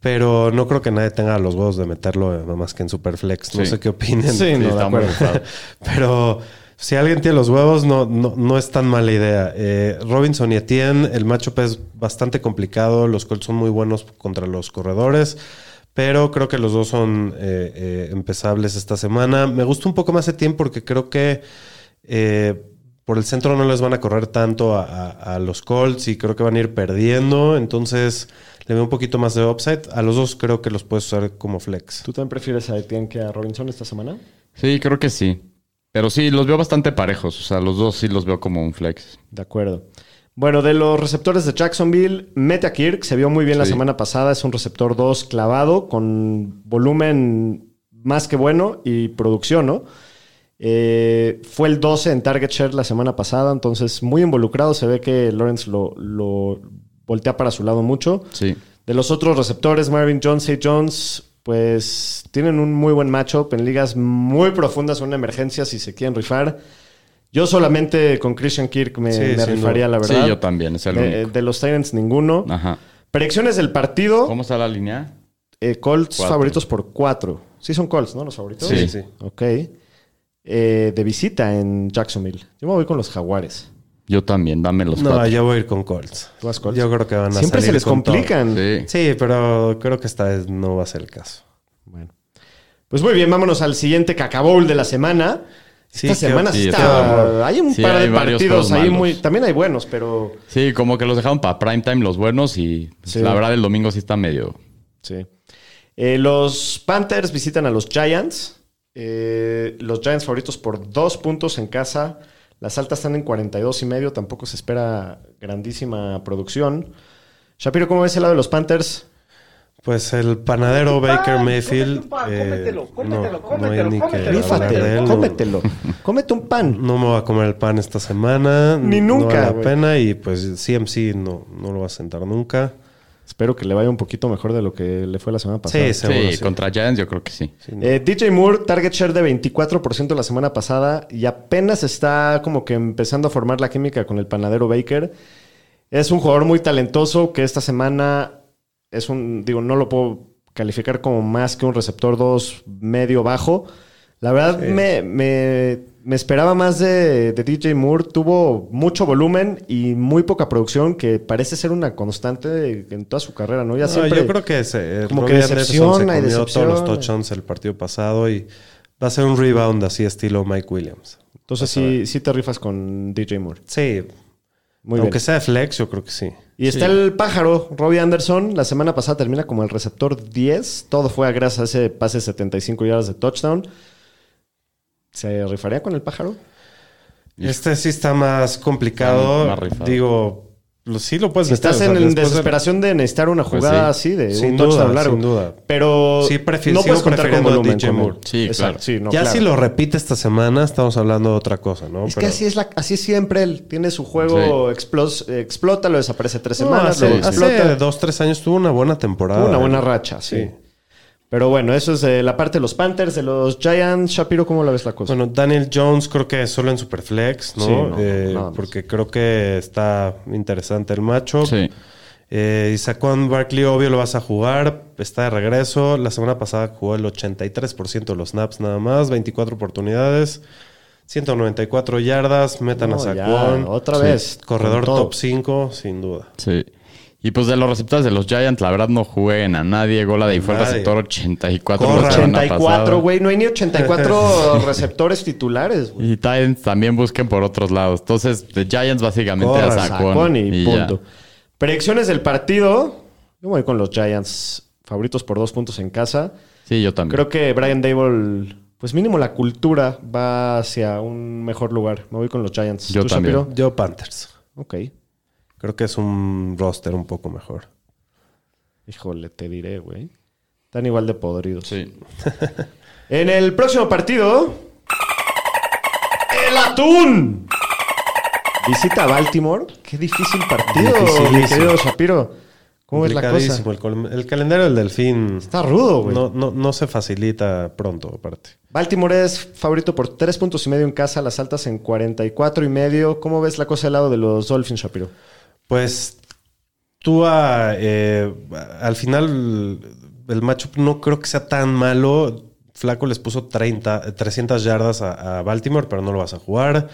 pero no creo que nadie tenga los huevos de meterlo eh, nada más que en Superflex. No Sí. sé qué opinen. Sí, no, de está muy acuerdo. Pero Si alguien tiene los huevos, no, no, no es tan mala idea. Eh, Robinson y Etienne, el matchup es bastante complicado. Los Colts son muy buenos contra los corredores. Pero creo que los dos son eh, eh, empezables esta semana. Me gusta un poco más Etienne porque creo que eh, por el centro no les van a correr tanto a, a- a los Colts y creo que van a ir perdiendo. Entonces le veo un poquito más de upside. A los dos creo que los puedes usar como flex. ¿Tú también prefieres a Etienne que a Robinson esta semana? Sí, creo que sí. Pero sí, los veo bastante parejos. O sea, los dos sí los veo como un flex. De acuerdo. Bueno, de los receptores de Jacksonville, Mete a Kirk se vio muy bien la semana pasada. Es un receptor 2 clavado con volumen más que bueno y producción, ¿no? Eh, fue el 12 en target share la semana pasada, entonces muy involucrado. Se ve que Lawrence lo, lo voltea para su lado mucho. Sí. De los otros receptores, Marvin Jones, Zay Jones, pues tienen un muy buen matchup en ligas muy profundas, una emergencia si se quieren rifar. Yo solamente con Christian Kirk me, Sí, me rifaría, la verdad. Sí, yo también. Es el De, único. de los Tyrants, ninguno. Ajá. Predicciones del partido. ¿Cómo está la línea? eh, Colts Cuatro. favoritos por cuatro. Sí son Colts, ¿no? Los favoritos. Sí. sí. Ok. Eh, de visita en Jacksonville. Yo me voy con los Jaguares. Yo también. Dame los No, cuatro. yo voy a ir con Colts. ¿Tú vas Colts? Yo creo que van a Siempre se les con todo. complican. Sí. Sí, pero creo que esta vez no va a ser el caso. Bueno. Pues muy bien, vámonos al siguiente Cacabowl de la semana. Esta semana sí, está. Hay un sí, par de partidos ahí malos. muy. También hay buenos, pero. Sí, como que los dejaron para prime time los buenos y pues, Sí. la verdad el domingo sí está medio... Sí. Eh, los Panthers visitan a los Giants. Eh, los Giants favoritos por dos puntos en casa. Las altas están en 42 y medio. Tampoco se espera grandísima producción. Shapiro, ¿cómo ves el lado de los Panthers? Pues el panadero Baker pan, Mayfield. cómete un pan, eh, cómetelo, cómetelo, no, cómetelo, no hay ni que cómetelo. No- cómetelo. Cómete un pan. No me voy a comer el pan esta semana. Ni No nunca, vale la pena y pues CMC no, no lo va a sentar nunca. Espero que le vaya un poquito mejor de lo que le fue la semana pasada. Sí, seguro. sí, sí. contra Giants yo creo que sí. Sí, no. Eh, DJ Moore, target share de 24% la semana pasada y apenas está como que empezando a formar la química con el panadero Baker. Es un jugador muy talentoso que esta semana es un, digo, no lo puedo calificar como más que un receptor 2 medio bajo. La verdad me, me- me esperaba más de, de DJ Moore. Tuvo mucho volumen y muy poca producción que parece ser una constante en toda su carrera, ¿no? Ya No, siempre... yo creo que se, como Robbie que decepciona se y decepciona. todos los touchdowns el partido pasado y va a ser un rebound así estilo Mike Williams. Entonces sí, sí te rifas con DJ Moore. Sí, Muy aunque bien. sea de flex, yo creo que sí. Y está el pájaro, Robbie Anderson. La semana pasada termina como el receptor 10. Todo fue gracias a ese pase de 75 yardas de touchdown. ¿Se rifaría con el pájaro? Este sí está más complicado. Más. Digo, lo- sí lo puedes Si meter, estás o sea, en de- desesperación de necesitar una Pues jugada sí. así, de Sin un duda, touchdown largo. sin duda. Pero Sí, no puedes contar con volumen DJ con. Moore. Sí, Exacto, claro. sí, no, ya claro. si lo repite esta semana, estamos hablando de otra cosa, ¿no? Es que así es, la, así es siempre él. Tiene su juego, explos- explota, lo desaparece tres No, semanas, hace, luego hace explota. dos, tres años tuvo una buena temporada. Tuvo una buena racha, sí. Pero bueno, eso es de la parte de los Panthers, de los Giants. Shapiro, ¿cómo la ves la cosa? Bueno, Daniel Jones creo que solo en Superflex, ¿no? Sí, no, Eh, porque creo que está interesante el macho. Sí. Eh, y Saquon Barkley, obvio, lo vas a jugar. Está de regreso. La semana pasada jugó el 83% de los snaps nada más. 24 oportunidades. 194 yardas. Metan a ya, Saquon. otra Sí. vez, Corredor top 5, sin duda. Sí. Y pues de los receptores de los Giants, la verdad no jueguen a nadie. Gola de fue el receptor 84 Corran. la semana 84, pasada. güey. No hay ni 84 receptores titulares, güey. Y Titans también busquen por otros lados. Entonces, de Giants básicamente Corran, a. Sacón y, punto. Predicciones del partido. Yo voy con los Giants. Favoritos por dos puntos en casa. Sí, yo también. Creo que Brian Dable, pues mínimo la cultura va hacia un mejor lugar. Me voy con los Giants. Yo ¿Tú, también. Shapiro? Yo Panthers. Ok. Creo que es un roster un poco mejor. Híjole, te diré, güey. Están igual de podridos. Sí. En el próximo partido. ¡El Atún! Visita a Baltimore. Qué difícil partido, mi querido Shapiro. ¿Cómo es la cosa? El, el calendario del Delfín Está rudo, güey. no, no, no se facilita pronto, aparte. Baltimore es favorito por tres puntos y medio en casa, las altas en 44 y medio. ¿Cómo ves la cosa del lado de los Dolphins, Shapiro? Pues tú a, eh, al final el matchup no creo que sea tan malo. Flaco les puso 30, 300 yardas a, Baltimore, pero no lo vas a jugar.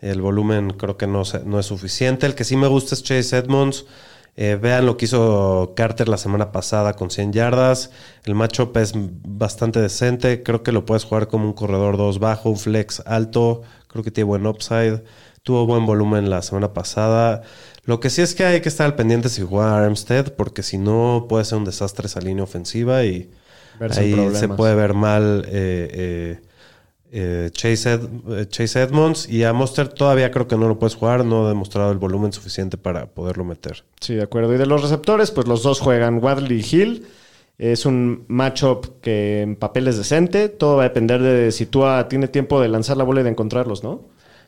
El volumen creo que no, no es suficiente. El que sí me gusta es Chase Edmonds. Eh, vean lo que hizo Carter la semana pasada con 100 yardas. El matchup es bastante decente. Creo que lo puedes jugar como un corredor 2 bajo, un flex alto. Creo que tiene buen upside. Tuvo buen volumen la semana pasada. Lo que sí es que hay que estar al pendiente si juega Armstead, porque si no puede ser un desastre esa línea ofensiva y Verse ahí problemas. se puede ver mal eh, eh, eh, Chase, Ed- Chase Edmonds. Y a Monster todavía creo que no lo puedes jugar, no ha demostrado el volumen suficiente para poderlo meter. Sí, de acuerdo. Y de los receptores, pues los dos juegan Wadley y Hill. Es un matchup que en papel es decente. Todo va a depender de si Tua tiene tiempo de lanzar la bola y de encontrarlos, ¿no?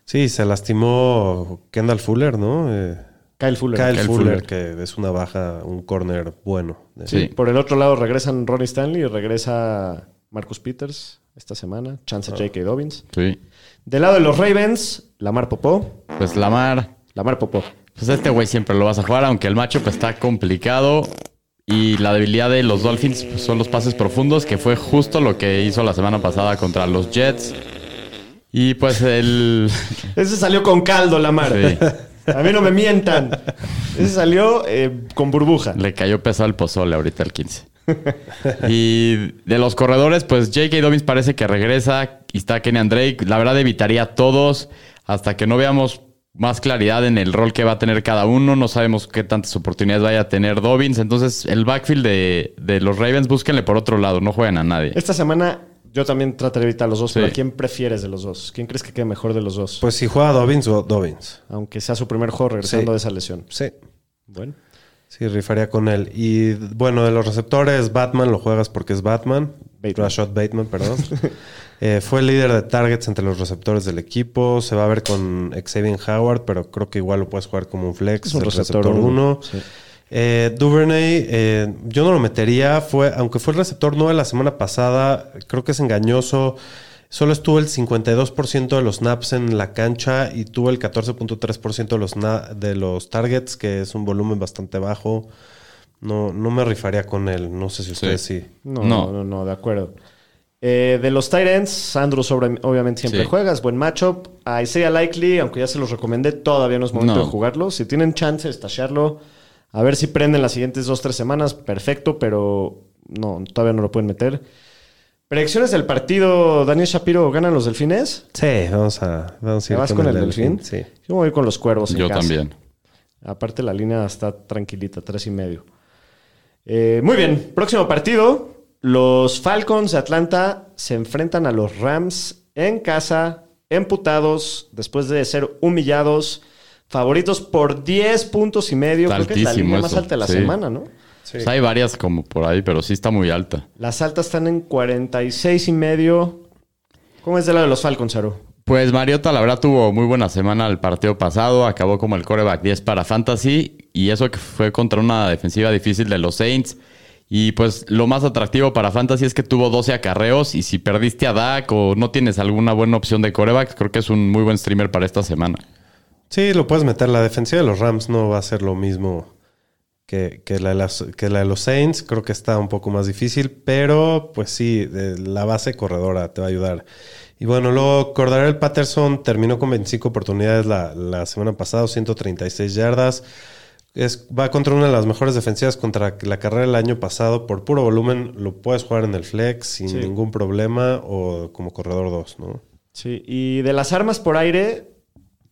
Sí, se lastimó Kendall Fuller, ¿no? Eh, Kyle Fuller. Kyle, Kyle Fuller, Fuller. que es una baja, un corner bueno. Sí. Por el otro lado regresan Ronnie Stanley y regresa Marcus Peters esta semana. Chance Ah. J.K. Dobbins. Sí. Del lado de los Ravens, Lamar Popó. Pues Lamar, Lamar Popó. pues este güey siempre lo vas a jugar, aunque el matchup está complicado. Y la debilidad de los Dolphins pues, son los pases profundos, que fue justo lo que hizo la semana pasada contra los Jets. Y pues el... Ese salió con caldo, Lamar. Sí. A mí no me mientan. Ese salió eh, con burbuja. Le cayó pesado el pozole ahorita el 15. y de los corredores, pues J.K. Dobbins parece que regresa y está Kenyan Drake. La verdad evitaría a todos hasta que no veamos más claridad en el rol que va a tener cada uno. No sabemos qué tantas oportunidades vaya a tener Dobbins. Entonces, el backfield de, de los Ravens, búsquenle por otro lado. No jueguen a nadie. Esta semana yo también trataré de evitar los dos, Sí. pero ¿a quién prefieres de los dos? ¿Quién crees que quede mejor de los dos? Pues si juega Dobbins o Dobbins. Aunque sea su primer juego regresando Sí. de esa lesión. Sí. Bueno. Sí, rifaría con él. Y bueno, de los receptores, Batman lo juegas porque es Batman. Bateman. Rashad Bateman, perdón. Eh, fue el líder de targets entre los receptores del equipo. Se va a ver con Xavier Howard, pero creo que igual lo puedes jugar como un flex. Es un receptor receptor uno, 1. sí. Eh, Duvernay, eh, yo no lo metería. Fue, aunque fue el receptor 9 la semana pasada, creo que es engañoso. Solo estuvo el 52% de los snaps en la cancha y tuvo el 14.3% de los, de los targets, que es un volumen bastante bajo. No, no me rifaría con él. No sé si ustedes sí. No, No. no, no, no, de acuerdo. Eh, de los Titans, Andrew sobre, obviamente siempre Sí. juegas, buen matchup. A Isaiah Likely, aunque ya se los recomendé, todavía no es momento No. de jugarlo. Si tienen chance de estallarlo, a ver si prenden las siguientes dos, tres semanas, perfecto, pero no, todavía no lo pueden meter. Predicciones del partido, Daniel Shapiro, ¿ganan los delfines? Sí, vamos a, vamos a ¿Te ir vas con, el delfín? Sí. Yo voy con los cuervos en Yo casa. también. Aparte la línea está tranquilita, tres y medio. Eh, muy bien, próximo partido. Los Falcons de Atlanta se enfrentan a los Rams en casa, emputados, después de ser humillados, favoritos por 10 puntos y medio. Está Creo que es la línea más eso, alta de la sí. semana, ¿no? Pues hay varias como por ahí, pero sí está muy alta. Las altas están en 46 y medio. ¿Cómo es de lado de los Falcons, Aro? Pues Mariota, la verdad, tuvo muy buena semana el partido pasado. Acabó como el coreback 10 para Fantasy. Y eso que fue contra una defensiva difícil de los Saints. Y pues lo más atractivo para Fantasy es que tuvo 12 acarreos. Y si perdiste a Dak o no tienes alguna buena opción de coreback, creo que es un muy buen streamer para esta semana. Sí, lo puedes meter. La defensiva de los Rams no va a ser lo mismo que, que la, de las- que la de los Saints. Creo que está un poco más difícil, pero pues sí, de la base corredora te va a ayudar. Y bueno, luego Cordarel Patterson terminó con 25 oportunidades la, la semana pasada, 136 yardas. Es, va contra una de las mejores defensivas contra la carrera del año pasado. Por puro volumen lo puedes jugar en el flex sin Sí. ningún problema o como corredor 2, ¿no? Sí, y de las armas por aire,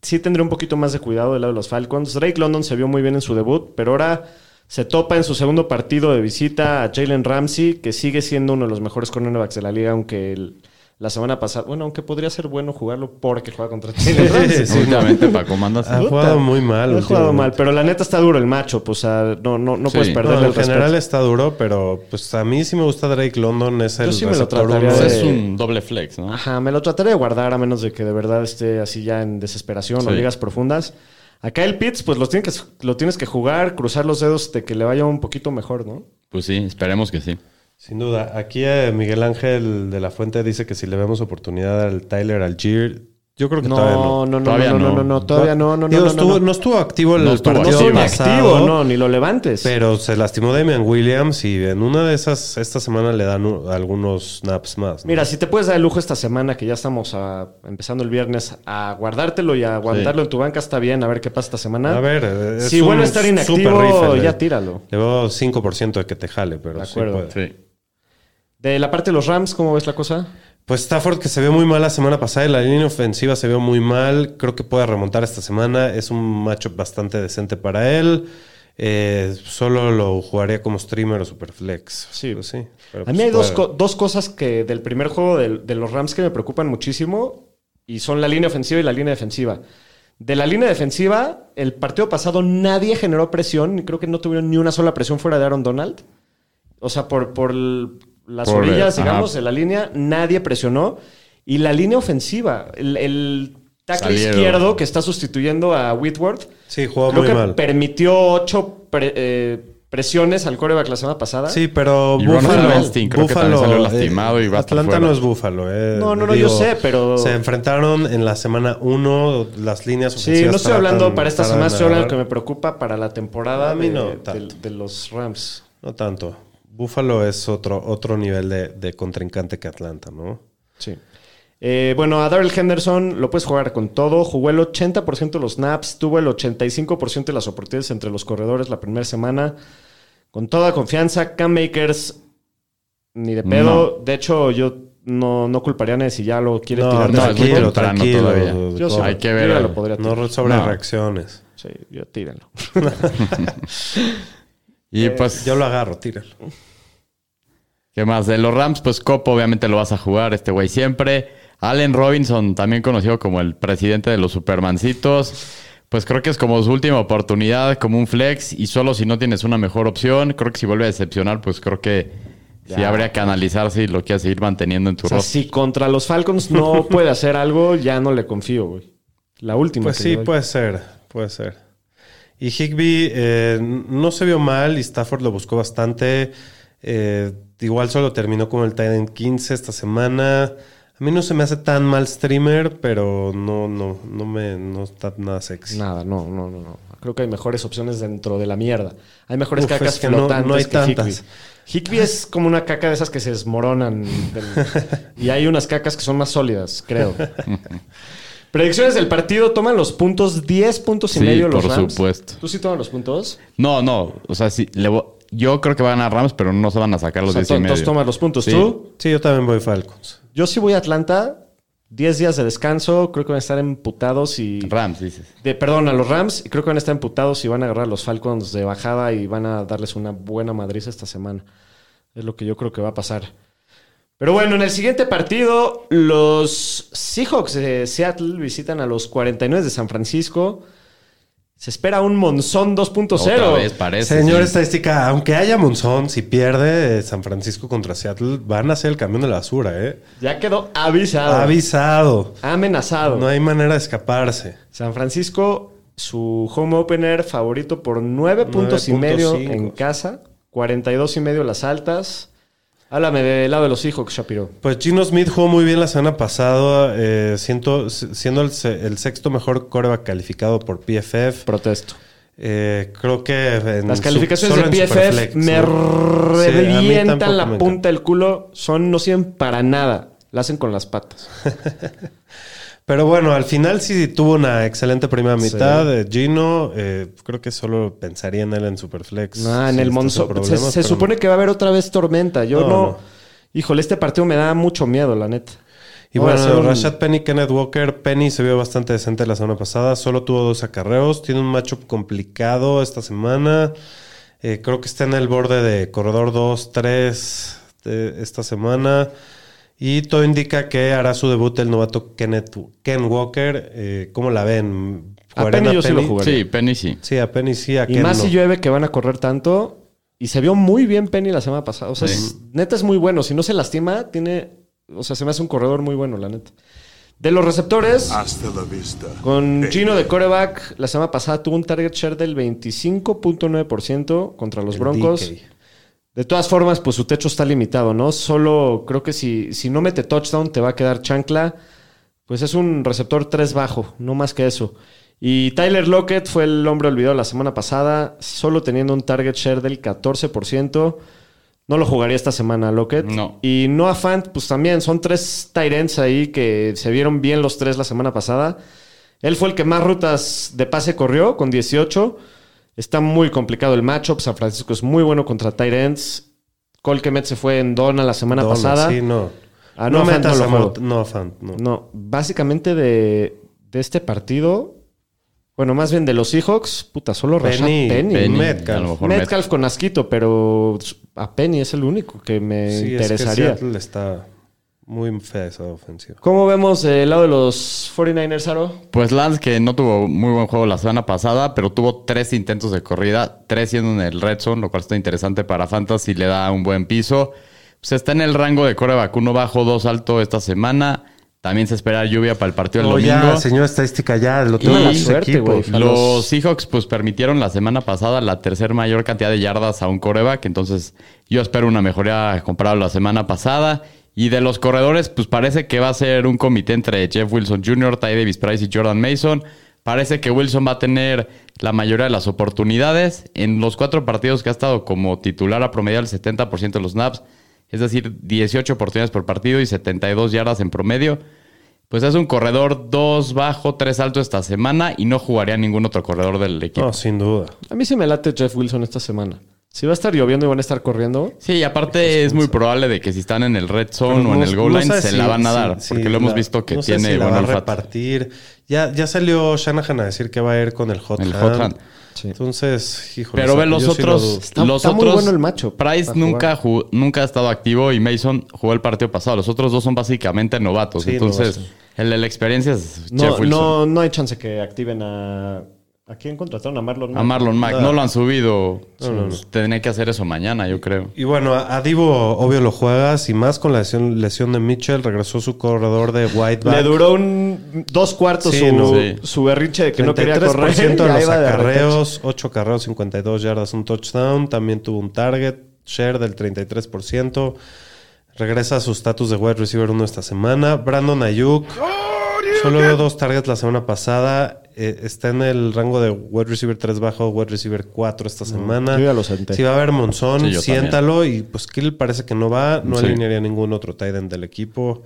sí tendré un poquito más de cuidado del lado de los Falcons. Drake London se vio muy bien en su debut, pero ahora se topa en su segundo partido de visita a Jalen Ramsey, que sigue siendo uno de los mejores cornerbacks de la liga, aunque el- la semana pasada, bueno, aunque podría ser bueno jugarlo porque juega contra Jalen Ramsey. Sí, Últimamente, Paco, mandas. Ha jugado muy mal. Ha jugado mal, pero la neta está duro el macho, pues o sea, no, no, no Sí. puedes No, perderle en respeto. general está duro, pero pues a mí sí me gusta Drake London. Es el sí me lo trataría de- es un doble flex, ¿no? Ajá, me lo trataré de guardar a menos de que de verdad esté así ya en desesperación o Sí. ligas profundas. Acá el Pitts, pues lo tienes, que, lo tienes que jugar, cruzar los dedos de que le vaya un poquito mejor, ¿no? Pues sí, esperemos que sí. Sin duda. Aquí eh, Miguel Ángel de la Fuente dice que si le vemos oportunidad al Tyler Algier, Yo creo que No, todavía no, no. no, no, Todavía no, no, no. no, no, todavía no, no, no, Digo, no, estuvo- no, no estuvo activo el No estuvo No partido activo. pasado, no, ni lo levantes. Pero se lastimó Damian Williams y en una de esas, esta semana le dan u- algunos snaps más. ¿no? Mira, si te puedes dar el lujo esta semana, que ya estamos a- empezando el viernes, a guardártelo y a aguantarlo en tu banca, está bien, a ver qué pasa esta semana. A ver, es si un vuelve a estar inactivo, rifle, ya eh. tíralo. Le veo 5% de que te jale, pero De sí acuerdo. puede. Sí. De la parte de los Rams, ¿cómo ves la cosa? Pues Stafford que se vio muy mal la semana pasada y la línea ofensiva se vio muy mal. Creo que puede remontar esta semana. Es un matchup bastante decente para él. Eh, solo lo jugaría como streamer o superflex. Sí. Pues sí. pero A pues mí hay dos, co- dos cosas que del primer juego de, los Rams que me preocupan muchísimo y son la línea ofensiva y la línea defensiva. De la línea defensiva, el partido pasado nadie generó presión y creo que no tuvieron ni una sola presión fuera de Aaron Donald. O sea, por, por el- las Por el- orillas, ajá. digamos, de la línea, nadie presionó. Y la línea ofensiva, el, el tackle Salieron. izquierdo que está sustituyendo a Whitworth, Sí, jugó creo muy que mal. permitió ocho pre- eh, presiones al coreback la semana pasada. Sí, pero Y Buffalo, Weinstein creo que también salió lastimado y va a estar Atlanta no es Buffalo. Eh. No, no, no, yo sé, pero- Se enfrentaron en la semana 1 las líneas Sí, ofensivas no estoy hablando para esta semana, estoy hablando que me preocupa para la temporada A mí de, no de- tanto. de los Rams. No tanto. Buffalo es otro, otro nivel de, de contrincante que Atlanta, ¿no? Sí. Eh, bueno, a Daryl Henderson lo puedes jugar con todo. Jugó el 80% de los snaps, tuvo el 85% de las oportunidades entre los corredores la primera semana. Con toda confianza, Cam Makers, ni de pedo. De hecho, yo no, no culparía a nadie si ya lo quiere No, tirar. de equipo. temprano tranquilo. todavía. Yo sí, Hay que ver. No sobre No. reacciones. Sí, yo tírenlo. Y Eh, pues, Yo lo agarro, tíralo. ¿qué más? De los Rams, pues Copo obviamente lo vas a jugar, este güey siempre. Allen Robinson, también conocido como el presidente de los Supermancitos. Pues creo que es como su última oportunidad, como un flex. Y solo si no tienes una mejor opción, creo que si vuelve a decepcionar, pues creo que sí Ya. habría que analizar si lo quieres seguir manteniendo en tu O sea, roster. si contra los Falcons no puede hacer algo, ya no le confío, güey. La última. Pues que sí, puede ser, puede ser. Y Higby eh, no se vio mal y Stafford lo buscó bastante. Eh, igual solo terminó como el Titan 15 esta semana. A mí no se me hace tan mal streamer, pero no, no, no me no está nada sexy. Nada, no, no, no, no. Creo que hay mejores opciones dentro de la mierda. Hay mejores Uf, cacas es que no- flotantes no hay que tantas. Higby. Higby es como una caca de esas que se desmoronan. del- y hay unas cacas que son más sólidas, creo. Predicciones del partido. Toman los puntos, 10 puntos y Sí, medio los por Rams. supuesto. ¿Tú sí toman los puntos? No, no. O sea, sí, le vo- yo creo que van a ganar Rams, pero no se van a sacar O los sea, 10 y entonces medio. tomas los puntos. Sí. ¿Tú? Sí, yo también voy Falcons. Yo sí voy a Atlanta. 10 días de descanso. Creo que van a estar emputados y... Rams, dices. De, perdón, a los Rams. Y creo que van a estar emputados y van a agarrar a los Falcons de bajada y van a darles una buena madriz esta semana. Es lo que yo creo que va a pasar. Pero bueno, en el siguiente partido, los Seahawks de Seattle visitan a los 49 de San Francisco. Se espera un Monzón Otra 2.0. vez parece. Señor sí. estadística, aunque haya Monzón, si pierde San Francisco contra Seattle, van a ser el camión de la basura, ¿eh? Ya quedó avisado. Avisado. amenazado. No hay manera de escaparse. San Francisco, su home opener favorito por 9 puntos y medio 9.5. en casa, 42 y medio las altas. Háblame del lado de los Seahawks, Shapiro. Pues Gino Smith jugó muy bien la semana pasada, eh, siento- siendo el, se- el sexto mejor coreback calificado por PFF. Protesto. Eh, creo que en Las calificaciones de PFF me revientan la punta del culo. Son, no sirven para nada. La hacen con las patas. Pero bueno, al final sí tuvo una excelente primera Sí. mitad. de Gino, eh, creo que solo pensaría en él en Superflex. Ah, en el sin Se, supone que va a haber otra vez tormenta. Yo No, no, no. Híjole, este partido me da mucho miedo, la neta. Y bueno, un- Rashad Penny, Kenneth Walker. Penny se vio bastante decente la semana pasada. Solo tuvo dos acarreos. Tiene un matchup complicado esta semana. Eh, creo que está en el borde de corredor 2-3 de esta semana. Y todo indica que hará su debut el novato Kenneth, Ken Walker. Eh, ¿Cómo la ven? A ¿Jugarían Penny yo sí lo jugaría. Sí, Penny sí. Sí, a Penny sí, a Y Ken más no. si llueve que van a correr tanto. Y se vio muy bien Penny la semana pasada. O sea, Sí. es- neta es muy bueno. Si no se lastima, tiene. O sea, se me hace un corredor muy bueno, la neta. De los receptores, Hasta la vista. con Gino de coreback, la semana pasada tuvo un target share del 25.9% contra los El Broncos. DK. De todas formas, pues su techo está limitado, ¿no? Solo creo que si, si no mete touchdown, te va a quedar chancla. Pues es un receptor 3 bajo, no más que eso. Y Tyler Lockett fue el hombre olvidado la semana pasada, solo teniendo un target share del 14%. No lo jugaría esta semana, Lockett. No. Y Noah Fant, pues también son tres ends ahí que se vieron bien los tres la semana pasada. Él fue el que más rutas de pase corrió, con 18. Está muy complicado el matchup. San Francisco es muy bueno contra tight ends. Cole Kemet se fue en Dona la semana Dona, pasada. Sí, no. Ah, no, no, Fant metas no lo no, Fant, no. No, básicamente de, de este partido, bueno, más bien de los Seahawks, puta, solo Rashad Penny, Penny. Penny, Metcalf. a lo mejor Metcalf con asquito, pero a Penny es el único que me Sí, es que interesaría. Seattle está muy fea esa ofensiva. ¿Cómo vemos el lado de los 49ers, Aro? Pues Lance, que no tuvo muy buen juego la semana pasada, pero tuvo tres intentos de corrida, tres siendo en el red zone, lo cual está interesante para Fantasy, le da un buen piso. Pues está en el rango de coreback, uno bajo, dos alto esta semana. También se espera lluvia para el partido del Oh, domingo. ya, señor estadística, ya lo tengo los suerte, güey. Los- Seahawks pues permitieron la semana pasada la tercer mayor cantidad de yardas a un coreback, entonces yo espero una mejoría comparado a la semana pasada. Y de los corredores, pues parece que va a ser un comité entre Jeff Wilson Jr., Ty Davis Price y Jordan Mason. Parece que Wilson va a tener la mayoría de las oportunidades. En los cuatro partidos que ha estado como titular a promedio el 70% de los snaps, es decir, 18 oportunidades por partido y 72 yardas en promedio. Pues es un corredor 2 bajo, 3 alto esta semana y no jugaría ningún otro corredor del equipo. No, sin duda. A mí sí me late Jeff Wilson esta semana. Si va a estar lloviendo y van a estar corriendo, Sí, y aparte es muy probable de que si están en el red zone o en el goal no line se si- la van a dar, porque lo hemos la- visto que no sé tiene si la buen va a olfato. repartir. Ya, ya salió Shanahan a decir que va a ir con el hot El hand. hot hand. Entonces, híjole. Pero ve los sí lo otros. Está- los está muy bueno el matchup Price nunca, jugó- nunca ha estado activo y Mason jugó el partido pasado. Los otros dos son básicamente novatos. Sí, Entonces, el de la experiencia es no, Jeff Wilson. no, no hay chance que activen a... ¿A quién contrataron? A Marlon. A Mack? Marlon Mack. No lo han subido. No, no, no. Tendría que hacer eso mañana, yo creo. Y bueno, a a Divo, obvio, lo juegas. Y más con la lesión, lesión de Mitchell, regresó su corredor de Whiteback. Le duró un dos cuartos Sí, su, no. Sí. su berrinche de que no quería correr. 33% y de los acarreos, 8 acarreos, 52 yardas, un touchdown. También tuvo un target share del 33%. Regresa a su estatus de wide receiver 1 esta semana. Brandon Ayuk. Solo dio dos targets la semana pasada. Eh, está en el rango de wide receiver 3 bajo, wide receiver 4 esta semana. yo ya lo senté. Si va a haber Monzón, Sí, siéntalo. Y pues Kill parece que no va. No Sí. alinearía ningún otro tight end del equipo.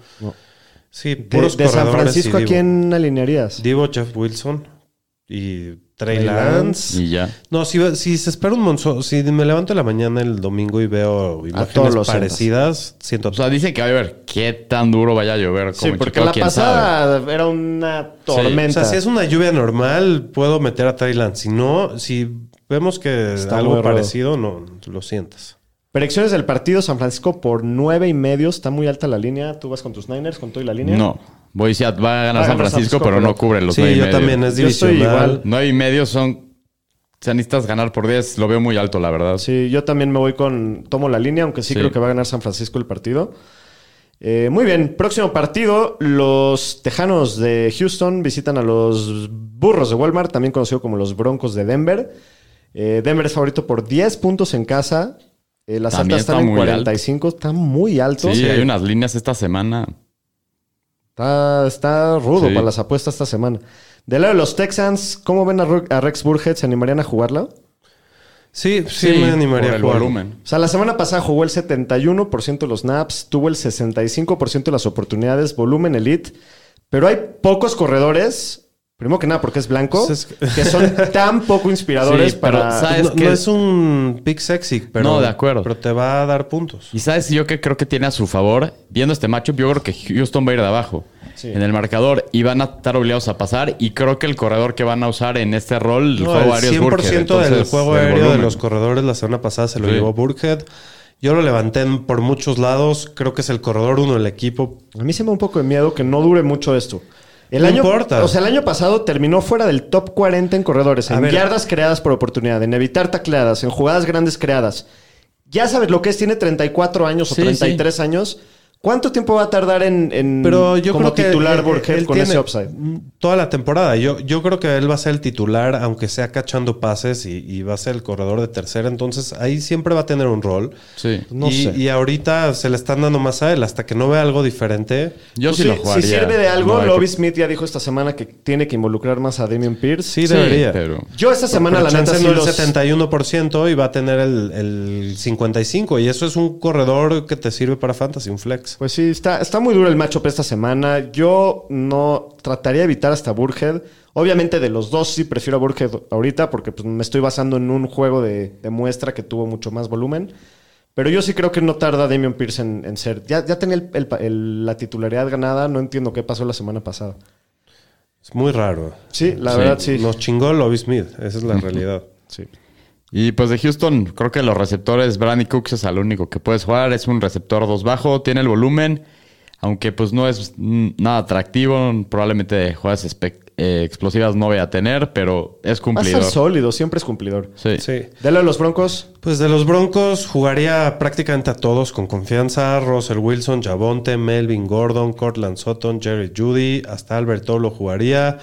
Sí, De, puros de San corredores Francisco, ¿a quién alinearías? Divo, Jeff Wilson y Trey Lance. Y ya. No, si, si se espera un monzón, si me levanto en la mañana el domingo y veo todos imágenes los parecidas, siento O sea, dicen que va a ver qué tan duro vaya a llover. Sí, Como en porque Chicago, la sabe. pasada era una tormenta. O sea, si es una lluvia normal, puedo meter a Trey Lance. Si no, si vemos que Está algo parecido, no, lo sientas. Predicciones del partido, San Francisco por nueve y medio. Está muy alta la línea. ¿Tú vas con tus Niners, con todo y la línea? No. Voy a va a ganar Va a San ganar San Francisco, Francisco, pero no cubre los sí, nueve y yo medio. también, es Yo estoy divisional. igual. Nueve y medio son. O sea, necesitas ganar por 10. Lo veo muy alto, la verdad. Sí, yo también me voy con. Tomo la línea, aunque sí, Sí. creo que va a ganar San Francisco el partido. Eh, muy bien, próximo partido. Los Tejanos de Houston visitan a los Burros de Walmart, también conocido como los Broncos de Denver. Eh, Denver es favorito por 10 puntos en casa. Eh, las También altas están está en muy 45, está muy alto. Sí, hay unas líneas esta semana. Está, está rudo Sí. para las apuestas esta semana. Del lado de los Texans, ¿cómo ven a, Ru- a Rex Burhead? ¿Se animarían a jugarla? Sí, sí, me animaría por a el jugar. volumen. O sea, la semana pasada jugó el 71% de los snaps, tuvo el 65% de las oportunidades, volumen elite, pero hay pocos corredores, primero que nada porque es blanco, Pues es que son tan poco inspiradores Sí, pero, para... ¿sabes? No, que- no es un pick sexy, pero, No, de acuerdo. pero te va a dar puntos. Y sabes, yo que creo que tiene a su favor, viendo este matchup, yo creo que Houston va a ir de abajo Sí. en el marcador y van a estar obligados a pasar. Y creo que el corredor que van a usar en este rol, el No, juego el aéreo es 100% Burkhead, del entonces, juego el aéreo de los corredores la semana pasada se lo Sí. llevó Burkhead. Yo lo levanté por muchos lados. Creo que es el corredor uno del equipo. A mí se me da un poco de miedo que no dure mucho esto. El No año, importa. O sea, el año pasado terminó fuera del top 40 en corredores, en yardas creadas por oportunidad, en evitar tacleadas, en jugadas grandes creadas. Ya sabes lo que es, tiene 34 años o Sí, 33 años. ¿Cuánto tiempo va a tardar en, en Pero yo como creo que titular él- Burkhead él con tiene ese upside? Toda la temporada. Yo, yo creo que él va a ser el titular, aunque sea cachando pases y, y va a ser el corredor de tercera. Entonces ahí siempre va a tener un rol. Sí. No y, sé. y ahorita se le están dando más a él hasta que no vea algo diferente. Yo Pues sí, sí, lo jugaría. Si sirve de algo, No Lobby que- Smith ya dijo esta semana que tiene que involucrar más a Damian Pierce. Sí, Sí, debería. pero... Yo esta semana, Pero la neta, sí no el los- 71% y va a tener el, el 55%. Y eso es un corredor que te sirve para fantasy, un flex. Pues sí, está, está muy duro el matchup esta semana. Yo no trataría de evitar hasta Burhead. Obviamente de los dos sí prefiero a Burhead ahorita porque pues, me estoy basando en un juego de, de muestra que tuvo mucho más volumen. Pero yo sí creo que no tarda Damian Pierce en, en ser. Ya, ya tenía el- el- el- la titularidad ganada. No entiendo qué pasó la semana pasada. Es muy raro. Sí, la Sí, verdad sí. Nos chingó Lobby Smith. Esa es la realidad. Sí. Y pues de Houston, creo que los receptores, Brandon Cooks es al único que puedes jugar. Es un receptor 2 bajo, tiene el volumen, aunque pues no es nada atractivo. Probablemente jugadas eh, explosivas no voy a tener, pero es Va a cumplidor. estar sólido, siempre es cumplidor. Sí. Sí. Dale a los Broncos. Pues de los Broncos jugaría prácticamente a todos con confianza. Russell Wilson, Javonte, Melvin Gordon, Cortland Sutton, Jerry Judy, hasta Albert lo jugaría.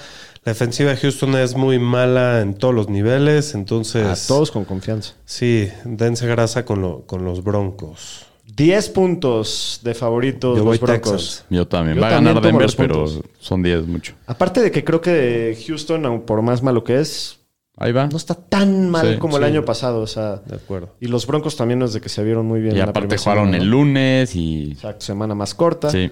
La defensiva de Houston es muy mala en todos los niveles, entonces... A todos con confianza. Sí, dense grasa con, lo- con los Broncos. 10 puntos de favoritos Yo los Broncos. Texans. Yo también. Yo Va a ganar Denver, pero son 10 mucho. Aparte de que creo que Houston, por más malo que es, Ahí va. no está tan mal Sí, como el año pasado. O sea, De acuerdo. y los Broncos también es de que se vieron muy bien. y aparte jugaron semana, el lunes y... Exacto, semana más corta. Sí.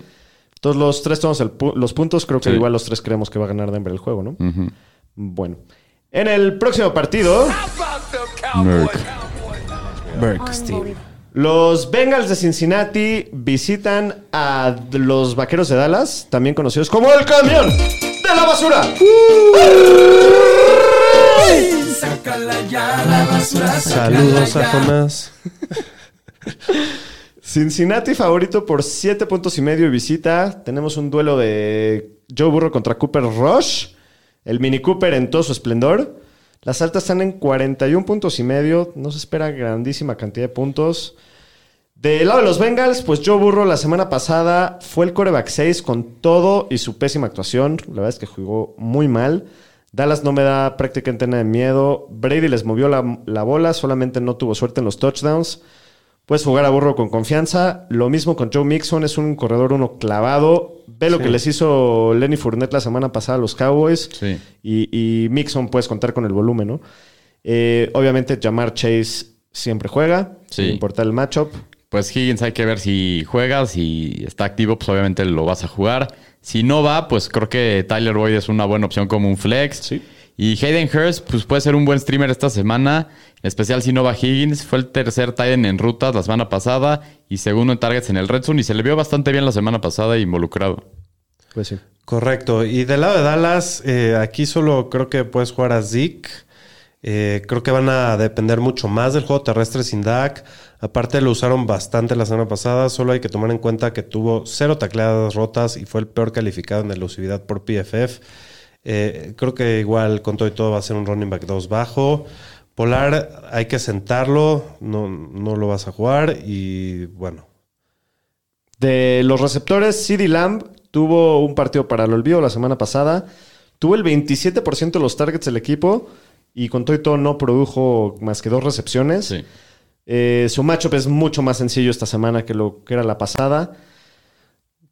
Entonces los tres tomamos el pu- los puntos. Creo que Sí. igual los tres creemos que va a ganar Denver el juego, ¿no? Bueno. En el próximo partido, Merc. los Bengals de Cincinnati visitan a los Vaqueros de Dallas, también conocidos como el camión de la basura. Saludos a Jonas. Cincinnati favorito por 7 puntos y medio y visita. Tenemos un duelo de Joe Burrow contra Cooper Rush. El Mini Cooper en todo su esplendor. Las altas están en 41 puntos y medio. No se espera grandísima cantidad de puntos. Del lado de los Bengals, pues Joe Burrow la semana pasada fue el coreback 6 con todo y su pésima actuación. La verdad es que jugó muy mal. Dallas no me da prácticamente nada de miedo. Brady les movió la, la bola, solamente no tuvo suerte en los touchdowns. Puedes jugar a burro con confianza. Lo mismo con Joe Mixon, es un corredor uno clavado. Ve lo Sí. que les hizo Lenny Fournette la semana pasada a los Cowboys. Sí. Y, y Mixon puedes contar con el volumen, ¿no? Eh, obviamente, Jamar Chase siempre juega, Sí. sin importar el matchup. Pues Higgins hay que ver si juega, si está activo, pues obviamente lo vas a jugar. Si no va, pues creo que Tyler Boyd es una buena opción como un flex. Sí. Y Hayden Hurst, pues puede ser un buen streamer esta semana, en especial si no va Higgins. Fue el tercer Titan en rutas la semana pasada y segundo en targets en el Red Zone y se le vio bastante bien la semana pasada involucrado. Pues sí. Correcto. Y del lado de Dallas, eh, aquí solo creo que puedes jugar a Zeke. Eh, creo que van a depender mucho más del juego terrestre sin Dak. Aparte lo usaron bastante la semana pasada. Solo hay que tomar en cuenta que tuvo cero tacleadas rotas y fue el peor calificado en elusividad por PFF. Eh, creo que igual con todo y todo va a ser un running back 2 bajo. Polar hay que sentarlo, no, no lo vas a jugar y bueno, De los receptores, CD Lamb tuvo un partido para el olvido la semana pasada. Tuvo el 27% de los targets del equipo y con todo y todo no produjo más que dos recepciones. Sí. Eh, su matchup es mucho más sencillo esta semana que lo que era la pasada.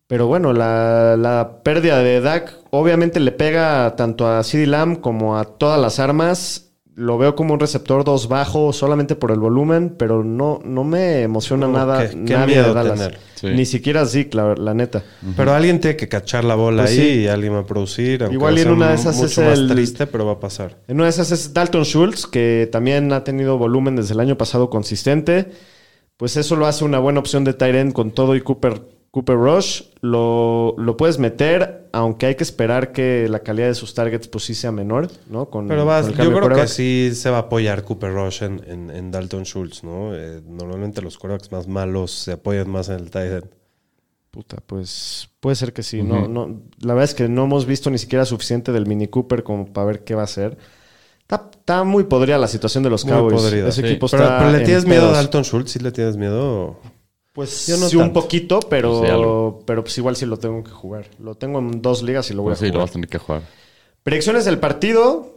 Pero bueno, la, la pérdida de Dak obviamente le pega tanto a CD Lamb como a todas las armas. Lo veo como un receptor 2 bajo solamente por el volumen, pero no, no me emociona No, nada qué- qué nadie miedo de Dallas. tener. Sí. Ni siquiera Zeke, la, la neta. Pero alguien tiene que cachar la bola Pues ahí sí. y alguien va a producir. Igual y en una de esas mucho es más el- triste, pero va a pasar. En una de esas es Dalton Schultz, que también ha tenido volumen desde el año pasado consistente. Pues eso lo hace una buena opción de tight end con todo y Cooper, Cooper Rush. Lo, lo puedes meter, aunque hay que esperar que la calidad de sus targets pues sí sea menor, ¿no? Con, Pero vas, con el yo creo que sí se va a apoyar Cooper Rush en, en- en Dalton Schultz, ¿no? Eh, normalmente los quarterbacks más malos se apoyan más en el tight end. Puta, pues puede ser que sí. no, no, la verdad es que no hemos visto ni siquiera suficiente del Mini Cooper como para ver qué va a hacer. Está, está muy podrida la situación de los Muy Cowboys. podrida. Ese Sí. equipo Pero, está pero ¿le en tienes miedo a. Dalton Schultz? ¿Sí le tienes miedo? Pues Yo no sí, un poquito, pero, Sí, algo. pero pues igual sí lo tengo que jugar. Lo tengo en dos ligas y lo voy Pues a sí, lo jugar. vas a tener que jugar. Predicciones del partido.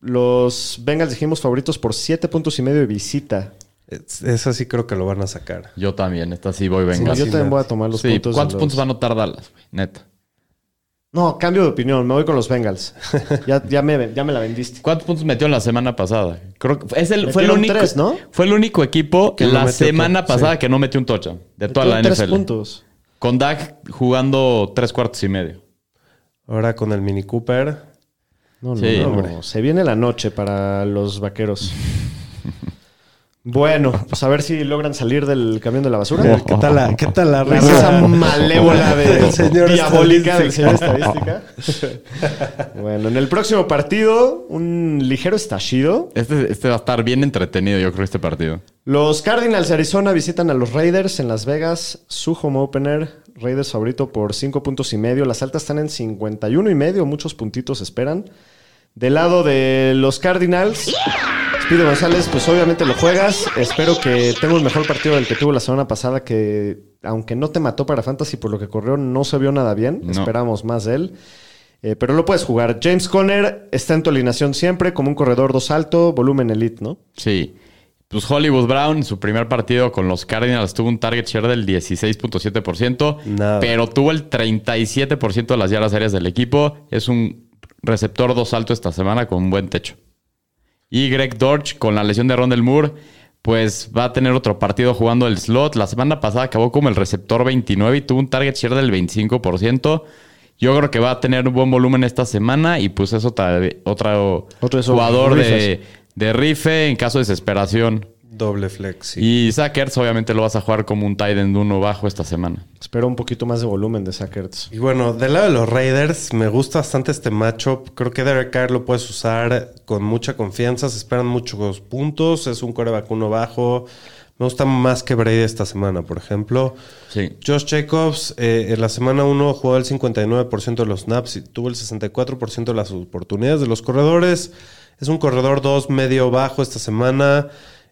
Los Bengals dijimos favoritos por siete puntos y medio de visita. Es- Esa sí creo que lo van a sacar. Yo también, esta sí voy Sí, venga. yo también voy a tomar los Sí, puntos. ¿cuántos los- puntos va a anotar Dallas, güey? Neta. No, cambio de opinión. Me voy con los Bengals. ya, ya, me, ya me la vendiste. ¿Cuántos puntos metió en la semana pasada? Creo que es el, fue el único. tres, ¿no? Fue el único equipo Que no la metió semana pasada sí. que no metió un touchdown de toda la tres NFL. puntos. Con Dak jugando tres cuartos y medio. Ahora con el Mini Cooper. No, no, Sí, no. hombre. Se viene la noche para los vaqueros. bueno, pues a ver si logran salir del camión de la basura. ¿Qué tal la, qué tal la risa? risa malévola de El señor diabólica del señor estadística. estadística. bueno, en el próximo partido, un ligero estallido. Este, este va a estar bien entretenido, yo creo, este partido. Los Cardinals de Arizona visitan a los Raiders en Las Vegas. Su home opener. Raiders favorito por 5 puntos y medio. Las altas están en 51 y medio. Muchos puntitos esperan. Del lado de los Cardinals, Speedy González, pues obviamente lo juegas. Espero que tenga un mejor partido del que tuvo la semana pasada, que aunque no te mató para Fantasy por lo que corrió, no se vio nada bien. No. Esperamos más de él. Eh, pero lo puedes jugar. James Conner está en tu alineación siempre como un corredor dos alto, volumen elite, ¿no? Sí. Pues Hollywood Brown, en su primer partido con los Cardinals, tuvo un target share del 16.7%, Nada. pero tuvo el 37% de las yardas aéreas del equipo. Es un receptor dos alto esta semana con un buen techo. Y Greg Dortch, con la lesión de Rondell Moore, pues va a tener otro partido jugando el slot. La semana pasada acabó como el receptor 29 y tuvo un target share del 25%. Yo creo que va a tener un buen volumen esta semana y pues es otra, otro, Otro jugador de, de rife en caso de desesperación. Doble flex. sí. Y Zach Ertz obviamente lo vas a jugar como un tight end uno bajo esta semana. Espero un poquito más de volumen de Sackers. Y bueno, del lado de los Raiders, me gusta bastante este matchup. Creo que Derek Carr lo puedes usar con mucha confianza. Se esperan muchos puntos. Es un coreback uno bajo. Me gusta más que Brady esta semana, por ejemplo. Sí. Josh Jacobs, eh, en la semana 1 jugó el 59% de los snaps y tuvo el 64% de las oportunidades de los corredores. Es un corredor 2 medio bajo esta semana.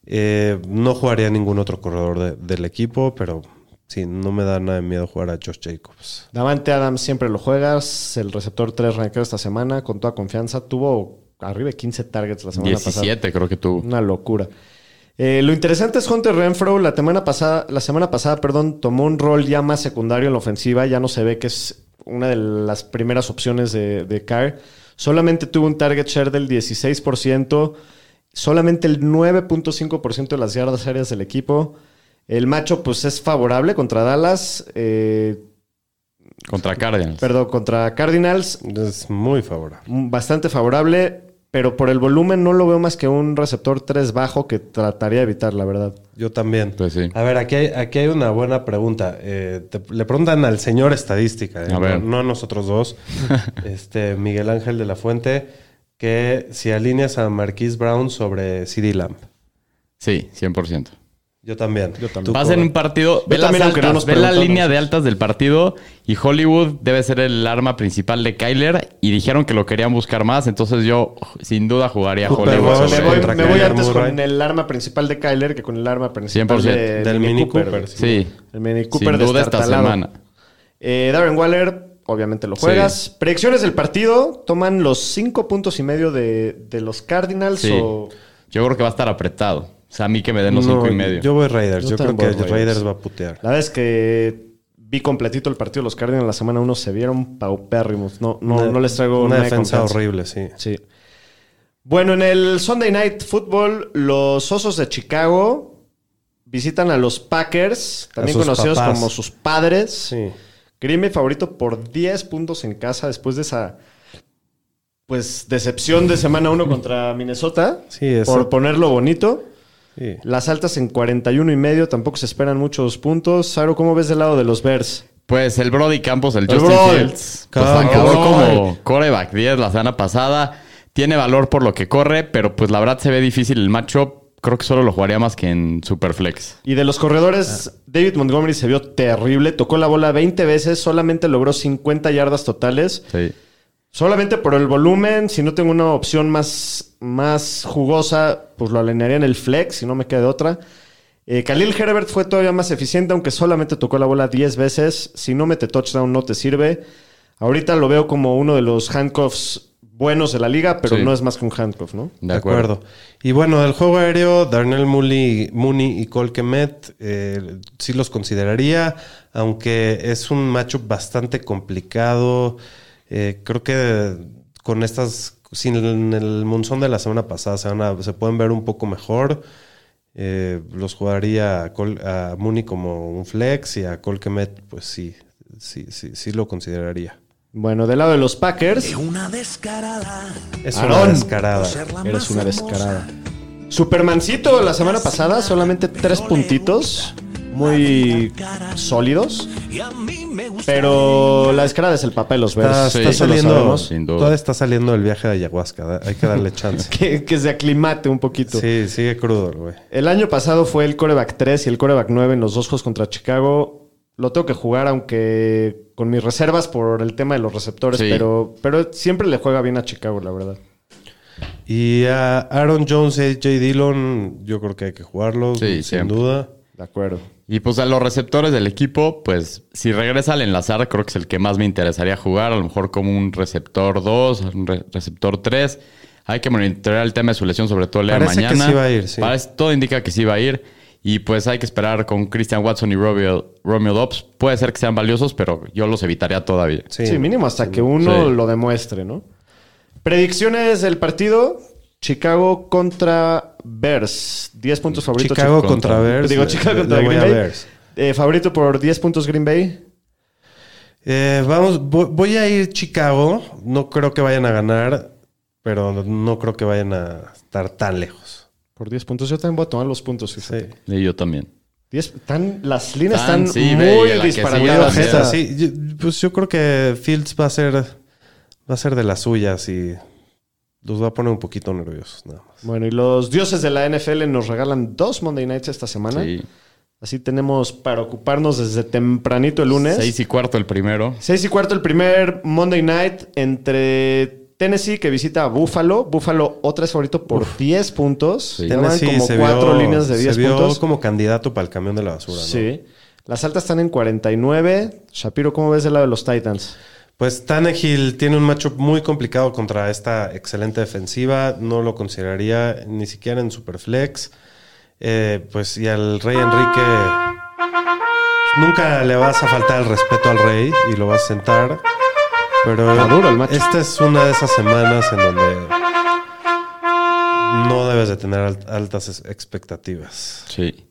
Eh, no jugaría ningún otro corredor de- del equipo, pero sí, no me da nada de miedo jugar a Josh Jacobs. Davante Adams siempre lo juegas. El receptor 3 rankeado esta semana con toda confianza. Tuvo arriba de 15 targets la semana pasada. 17 creo que tuvo. Una locura. Eh, lo interesante es Hunter Renfro. La semana pasada, la semana pasada, perdón, tomó un rol ya más secundario en la ofensiva. Ya no se ve que es una de las primeras opciones de, de Carr. Solamente tuvo un target share del 16%. Solamente el 9.5% de las yardas aéreas del equipo. El macho, pues, es favorable contra Dallas. eh, Contra Cardinals. perdón, contra Cardinals. Es muy favorable. Mm, Bastante favorable. Pero por el volumen no lo veo más que un receptor 3 bajo que trataría de evitar, la verdad. Yo también. Pues sí. A ver, aquí hay, aquí hay una buena pregunta. Eh, te- le preguntan al señor estadística, eh, A ver. No, no a nosotros dos, este Miguel Ángel de la Fuente, que si alineas a Marquise Brown sobre CD Lamp. Sí, 100%. Yo también. Yo también. Vas en cobra- un partido, ve, también, no altas, ve la línea de altas del partido y Hollywood debe ser el arma principal de Kyler y dijeron que lo querían buscar más, entonces yo sin duda jugaría Super Hollywood. Me voy, me antes Murray. con el arma principal de Kyler que con el arma principal 100%. de, Del Mini Cooper. Sí, El Mini Cooper sin duda esta semana. Eh, Darren Waller, obviamente lo Sí. juegas. Predicciones del partido, toman los cinco puntos y medio de, de los Cardinals Sí. o... Yo creo que va a estar apretado. O sea, a mí que me den los No, cinco y medio. Yo voy Raiders. Yo Yo, creo que Raiders. Raiders. va a putear. La verdad es que vi completito el partido de los Cardinals la semana uno, se vieron paupérrimos. No, no, Una- no les traigo una nada de defensa horrible, sí. Sí. Bueno, en el Sunday Night Football, los Osos de Chicago visitan a los Packers, también conocidos papás. como sus padres. Sí. Green Bay favorito por 10 puntos en casa después de esa pues decepción de semana 1 contra Minnesota. Sí, eso- Por ponerlo bonito. Sí. Las altas en 41 y medio, tampoco se esperan muchos puntos. Saro, ¿cómo ves del lado de los Bears? Pues el Brody Campos, el, El Justin Brody. Fields, pues acabó como coreback 10 la semana pasada. Tiene valor por lo que corre, pero pues la verdad se ve difícil el matchup. Creo que solo lo jugaría más que en Superflex. Y de los corredores, David Montgomery se vio terrible. Tocó la bola 20 veces, solamente logró 50 yardas totales. Sí. Solamente por el volumen, si no tengo una opción más, más jugosa, pues lo alinearía en el flex, si no me queda de otra. Eh, Khalil Herbert fue todavía más eficiente, aunque solamente tocó la bola 10 veces. Si no mete touchdown, no te sirve. Ahorita lo veo como uno de los handcuffs buenos de la liga, pero Sí. no es más que un handcuff, ¿no? De acuerdo. Y bueno, del juego aéreo, Darnell Mooney, Mooney y Cole Kemet, eh, sí los consideraría, aunque es un matchup bastante complicado. Eh, creo que con estas, sin el, el monzón de la semana pasada, se, van a- se pueden ver un poco mejor. Eh, los jugaría a, Cole- a Mooney como un flex y a Cole Kemet, pues sí, sí, sí, sí lo consideraría. Bueno, del lado de los Packers, Una descarada. Es una descarada. Eres una descarada. Supermancito la semana pasada, solamente tres puntitos, muy sólidos. Pero la descarada es el papel los Está, Bears. está Sí, eso lo saliendo, sabemos. sin duda. todavía está saliendo el viaje de ayahuasca. Hay que darle chance. Que, que se aclimate un poquito. Sí, sigue crudo, el güey. El año pasado fue el coreback 3 y el coreback 9 en los dos juegos contra Chicago. Lo tengo que jugar, aunque con mis reservas por el tema de los receptores, Sí. pero, pero siempre le juega bien a Chicago, la verdad. Y a Aaron Jones y AJ Dillon, yo creo que hay que jugarlos, Sí, sin siempre. duda. De acuerdo. Y pues a los receptores del equipo, pues si regresa al enlazar, creo que es el que más me interesaría jugar. A lo mejor como un receptor 2, un re- receptor 3. Hay que monitorear el tema de su lesión, sobre todo el día de Parece que mañana. sí va a ir, sí. Parece- todo indica que sí va a ir. Y pues hay que esperar con Christian Watson y Romeo, Romeo Dobbs. Puede ser que sean valiosos, pero yo los evitaría todavía. Sí, Sí, mínimo hasta que uno Sí. lo demuestre, ¿no? Predicciones del partido. Chicago contra Bears. 10 puntos favorito. Chicago Chi- contra Bears. Digo, Chicago contra Green Bay. Bears. Eh, favorito por 10 puntos Green Bay. Eh, vamos, voy, voy a ir Chicago. No creo que vayan a ganar, pero no creo que vayan a estar tan lejos. Por 10 puntos. Yo también voy a tomar los puntos. fíjate. Sí. Y yo también. 10 tan, las líneas Tan, están sí, muy la disparatadas. sí, yo- pues yo creo que Fields va a ser va a ser de las suyas y los va a poner un poquito nerviosos nada más. Bueno, y los dioses de la NFL nos regalan dos Monday Nights esta semana. Sí. Así tenemos para ocuparnos desde tempranito el lunes. Seis y cuarto el primero. Seis y cuarto el primer Monday Night entre Tennessee que visita a Buffalo. Buffalo otra vez favorito por 10 puntos. Sí. Van como se cuatro vio- líneas de 10 se vio puntos. como candidato para el camión de la basura. ¿no? Sí. Las altas están en 49. Shapiro, ¿cómo ves del lado de los Titans? Pues Tannehill tiene un matchup muy complicado contra esta excelente defensiva. No lo consideraría ni siquiera en Superflex. Eh, pues y al Rey Enrique pues, nunca le vas a faltar el respeto al Rey y lo vas a sentar. Pero duro esta es una de esas semanas en donde no debes de tener alt- altas expectativas. Sí.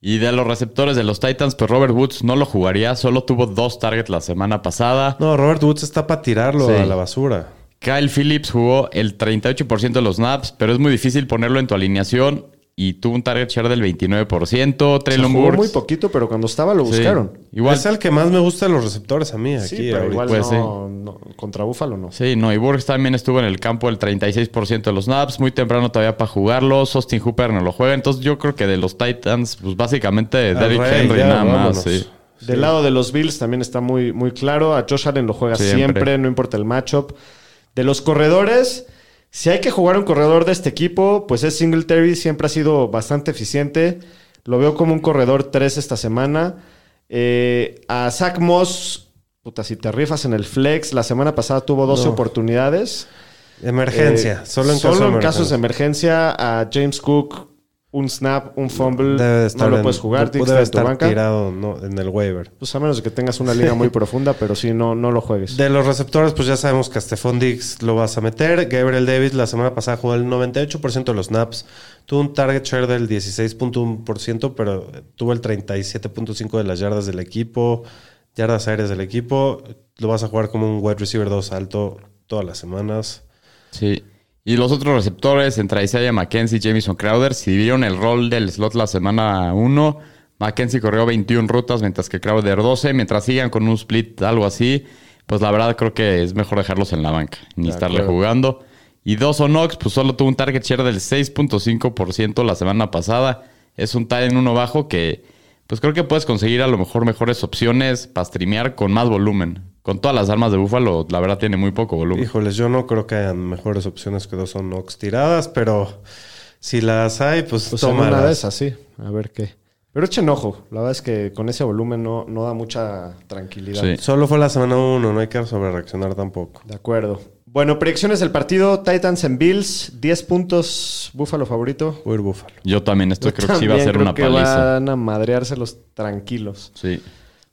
Y de los receptores de los Titans, pues Robert Woods no lo jugaría. Solo tuvo dos targets la semana pasada. No, Robert Woods está para tirarlo Sí. a la basura. Kyle Phillips jugó el 38% de los snaps, pero es muy difícil ponerlo en tu alineación. Y tuvo un target share del 29%. Se Traylon jugó Burks. muy poquito, pero cuando estaba lo Sí. buscaron. Igual. Es el que más me gusta de los receptores a mí Sí, aquí. pero igual Pues no, no- contra Buffalo no. Sí, no, y Burks también estuvo en el campo el 36% de los snaps, muy temprano todavía para jugarlo. Austin Hooper no lo juega, entonces yo creo que de los Titans, pues básicamente Rey, Henry ya, nada vámonos. más. Sí. Del lado de los Bills también está muy, muy claro. A Josh Allen lo juega siempre. Siempre. no importa el matchup. De los corredores, si hay que jugar un corredor de este equipo, pues es Singletary. Siempre ha sido bastante eficiente. Lo veo como un corredor 3 esta semana. Eh, a Zach Moss, puta, si te rifas en el flex, la semana pasada tuvo 12 No. oportunidades. Emergencia, Eh, solo en, solo caso, casos de emergencia. A James Cook, un snap, un fumble. Debe de estar no lo en- puedes jugar, tienes que estar en tu estar banca. tirado no, en el waiver. Pues a menos de que tengas una liga muy profunda, pero sí, no, no lo juegues. De los receptores, pues ya sabemos que a Stephon Diggs lo vas a meter. Gabriel Davis la semana pasada jugó el 98% de los snaps. Tuvo un target share del 16.1%, pero tuvo el 37.5% de las yardas del equipo, yardas aéreas del equipo. Lo vas a jugar como un wide receiver 2 alto todas las semanas. Sí. Y los otros receptores, entre Isaiah McKenzie y Jamison Crowder, si dividieron el rol del slot la semana 1. McKenzie corrió 21 rutas, mientras que Crowder 12. Mientras sigan con un split, algo así, pues la verdad creo que es mejor dejarlos en la banca, ni estarle jugando. Y Dawson Knox, pues solo tuvo un target share del 6.5% la semana pasada. Es un en uno bajo que, pues creo que puedes conseguir a lo mejor mejores opciones para streamear con más volumen. Con todas las armas de Búfalo, la verdad tiene muy poco volumen. Híjoles, yo no creo que hayan mejores opciones que dos son Knox tiradas, pero Si las hay, pues, Pues tómalas. una de esas, sí. A ver qué. Pero echen ojo. La verdad es que con ese volumen no, no da mucha tranquilidad. Sí. Solo fue la semana 1, no hay que sobrereaccionar tampoco. De acuerdo. Bueno, predicciones del partido. Titans en Bills. 10 puntos. Búfalo favorito. Voy a ir Búfalo. Yo también esto Yo creo que sí va a ser creo una que paliza. van a madreárselos tranquilos. Sí.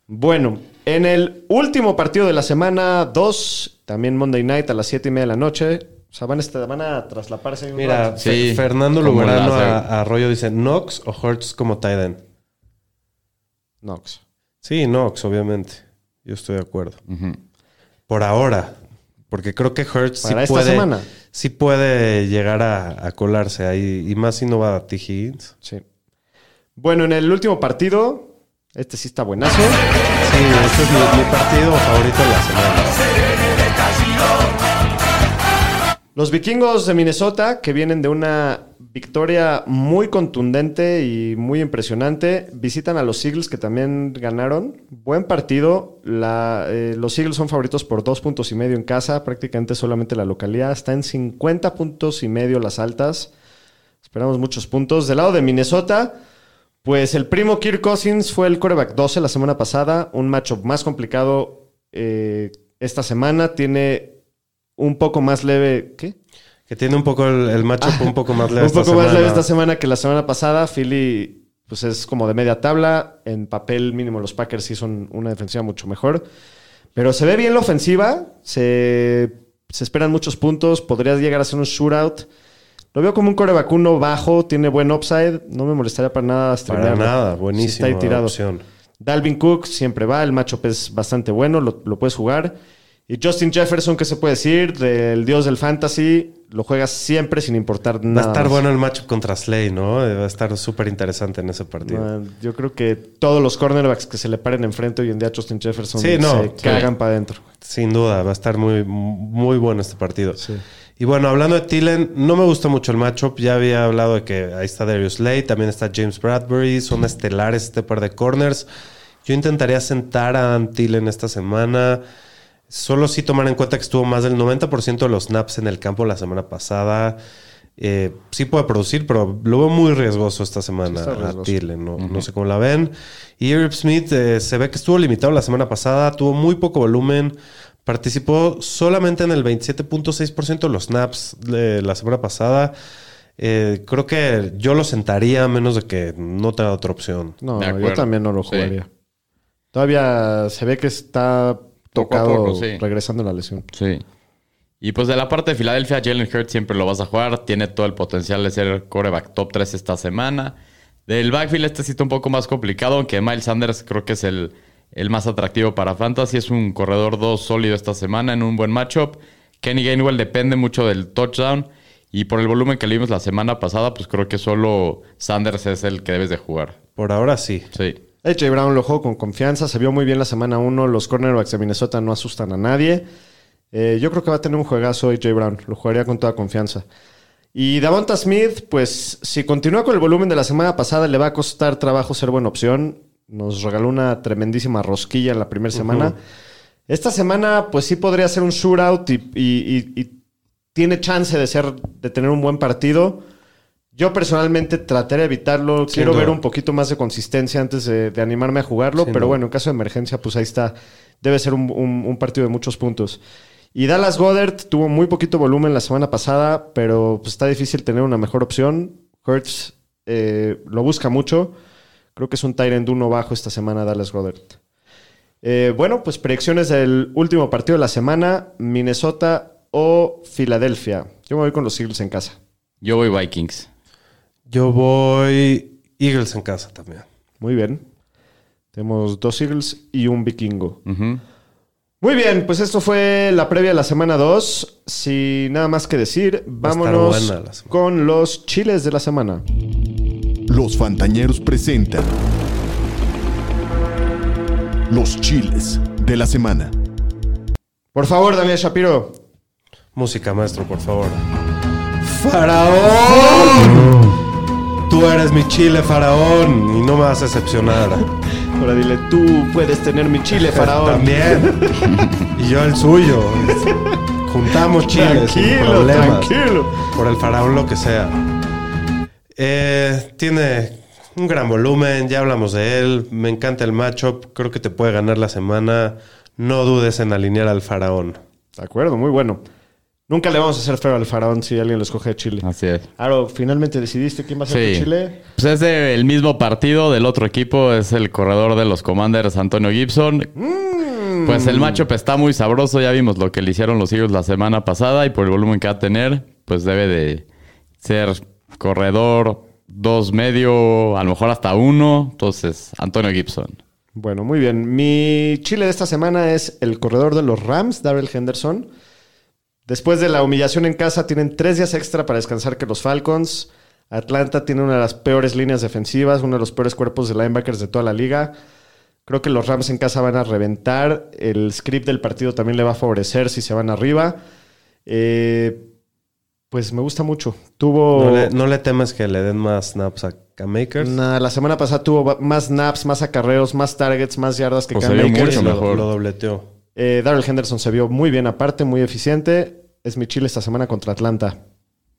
Bueno, en el último partido de la semana 2, también Monday Night a las 7 y media de la noche. O sea, van, a van a traslaparse. un Mira. Sí, Fernando de- a, a Arroyo dice Knox o Hurts como tight end. Knox. Sí, Knox, obviamente. Yo estoy de acuerdo. Por ahora. Porque creo que Hurts sí esta puede, semana. sí puede llegar a, a colarse ahí. Y más si no va a T. Higgins. Sí. Bueno, en el último partido, este sí está buenazo. Sí, este es mi, mi partido favorito de la semana. Los vikingos de Minnesota, que vienen de una victoria muy contundente y muy impresionante, visitan a los Eagles, que también ganaron. Buen partido. La, eh, los Eagles son favoritos por dos puntos y medio en casa, prácticamente solamente la localidad. Está en 50 puntos y medio las altas. Esperamos muchos puntos. Del lado de Minnesota, pues el primo Kirk Cousins fue el quarterback 12 la semana pasada. Un matchup más complicado eh, esta semana. Tiene un poco más leve. ¿Qué? Que tiene un poco el, el matchup un poco más leve. un esta poco más semana. leve esta semana que la semana pasada. Philly, pues es como de media tabla. En papel mínimo, los Packers sí son una defensiva mucho mejor. Pero se ve bien la ofensiva. Se, se esperan muchos puntos. Podría llegar a ser un shootout. Lo veo como un coreback uno bajo. Tiene buen upside. No me molestaría para nada. Para streamearlo. nada, Si buenísimo. está ahí tirado. opción. Dalvin Cook siempre va, el matchup es bastante bueno, lo, lo puedes jugar. Y Justin Jefferson, ¿qué se puede decir? Del dios del fantasy, lo juegas siempre sin importar Va nada. a estar bueno el matchup contra Slay, ¿no? Va a estar súper interesante en ese partido. Man, Yo creo que todos los cornerbacks que se le paren enfrente hoy en día a Justin Jefferson Sí, no, se sí. cagan para adentro. Sin duda, va a estar muy, muy bueno este partido. Sí. Y bueno, hablando de Thielen, no me gusta mucho el matchup. Ya había hablado de que ahí está Darius Slade, también está James Bradbury, son estelares este par de corners. Yo intentaría sentar a Adam Thielen esta semana. Solo sí tomar en cuenta que estuvo más del 90% de los snaps en el campo la semana pasada. Eh, sí puede producir, pero lo veo muy riesgoso esta semana Sí a. Thielen. No, no sé cómo la ven. Y Irv Smith eh, se ve que estuvo limitado la semana pasada, tuvo muy poco volumen. Participó solamente en el 27.6% de los snaps de la semana pasada. Eh, creo que yo lo sentaría a menos de que no tenga otra opción. No, yo también no lo Sí. jugaría. Todavía se ve que está a tocado poco, sí. regresando la lesión. Sí. Y pues de la parte de Filadelfia, Jalen Hurts siempre lo vas a jugar. Tiene todo el potencial de ser coreback top 3 esta semana. Del backfield este sí está un poco más complicado, aunque Miles Sanders creo que es el, el más atractivo para Fantasy. Es un corredor 2 sólido esta semana en un buen matchup. Kenny Gainwell depende mucho del touchdown. Y por el volumen que le vimos la semana pasada, pues creo que solo Sanders es el que debes de jugar. Por ahora sí. Sí. AJ Brown lo jugó con confianza, se vio muy bien la semana 1. Los cornerbacks de Minnesota no asustan a nadie. Eh, yo creo que va a tener un juegazo AJ Brown, lo jugaría con toda confianza. Y Davonta Smith, pues si continúa con el volumen de la semana pasada, le va a costar trabajo ser buena opción. Nos regaló una tremendísima rosquilla en la primera semana. Esta semana, pues sí podría ser un shootout y, y- y- y tiene chance de ser, de tener un buen partido. Yo personalmente trataré de evitarlo. Sin Quiero ver un poquito más de consistencia antes de, de animarme a jugarlo. Sin pero duda. bueno, en caso de emergencia, pues ahí está. Debe ser un, un- un partido de muchos puntos. Y Dallas Goddard tuvo muy poquito volumen la semana pasada, pero pues, está difícil tener una mejor opción. Hurts eh, lo busca mucho. Creo que es un Tyrant 1 bajo esta semana, Dallas Goddard. Eh, bueno, pues predicciones del último partido de la semana: Minnesota o Filadelfia. Yo me voy con los Eagles en casa. Yo voy Vikings. Yo voy Eagles en casa también. Muy bien. Tenemos dos Eagles y un vikingo. Muy bien, pues esto fue la previa de la semana 2. Sin nada más que decir, vámonos con los chiles de la semana. Los Fantañeros presentan los chiles de la semana. Por favor, Daniel Shapiro. Música, maestro, por favor. ¡Faraón! Tú eres mi chile, faraón, y no me vas a decepcionar. Ahora dile, tú puedes tener mi chile, faraón. También. y yo el suyo. Juntamos chiles sin Tranquilo, problemas. tranquilo. Por el faraón lo que sea. Eh, tiene un gran volumen, ya hablamos de él. Me encanta el matchup. Creo que te puede ganar la semana. No dudes en alinear al faraón. De acuerdo, muy bueno. Nunca le vamos a hacer feo al faraón si alguien lo escoge de Chile. Así es. Aro, finalmente decidiste quién va a ser de Sí. Chile. Pues es del mismo partido del otro equipo, es el corredor de los Commanders, Antonio Gibson. Pues el matchup está muy sabroso, ya vimos lo que le hicieron los Eagles la semana pasada y por el volumen que va a tener, pues debe de ser corredor dos medio, a lo mejor hasta uno. Entonces, Antonio Gibson. Bueno, muy bien. Mi Chile de esta semana es el corredor de los Rams, Darrell Henderson. Después de la humillación en casa, tienen tres días extra para descansar que los Falcons. Atlanta tiene una de las peores líneas defensivas, uno de los peores cuerpos de linebackers de toda la liga. Creo que los Rams en casa van a reventar. El script del partido también le va a favorecer si se van arriba. Eh, pues me gusta mucho. Tuvo. No, le, no le temes que le den más snaps a Cam Akers. Nah, la semana pasada tuvo más snaps, más acarreos, más targets, más yardas que Cam se vio Akers. mucho lo, mejor. lo dobleteó. Eh, Darrell Henderson se vio muy bien aparte, muy eficiente. Es mi Chile esta semana contra Atlanta.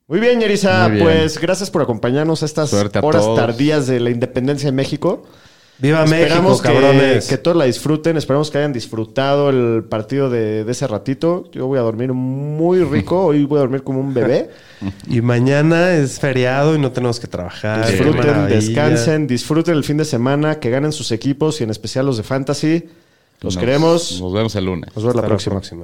Muy bien, Yerisa. Muy bien. Pues gracias por acompañarnos a estas a horas todos. tardías de la independencia de México. ¡Viva Esperamos México, que, cabrones! que todos la disfruten. Esperamos que hayan disfrutado el partido de, de ese ratito. Yo voy a dormir muy rico. Hoy voy a dormir como un bebé. Y mañana es feriado y no tenemos que trabajar. Disfruten, descansen, disfruten el fin de semana, que ganen sus equipos y en especial los de Fantasy. Los Nos- queremos. Nos vemos el lunes. Nos vemos la próxima. próxima.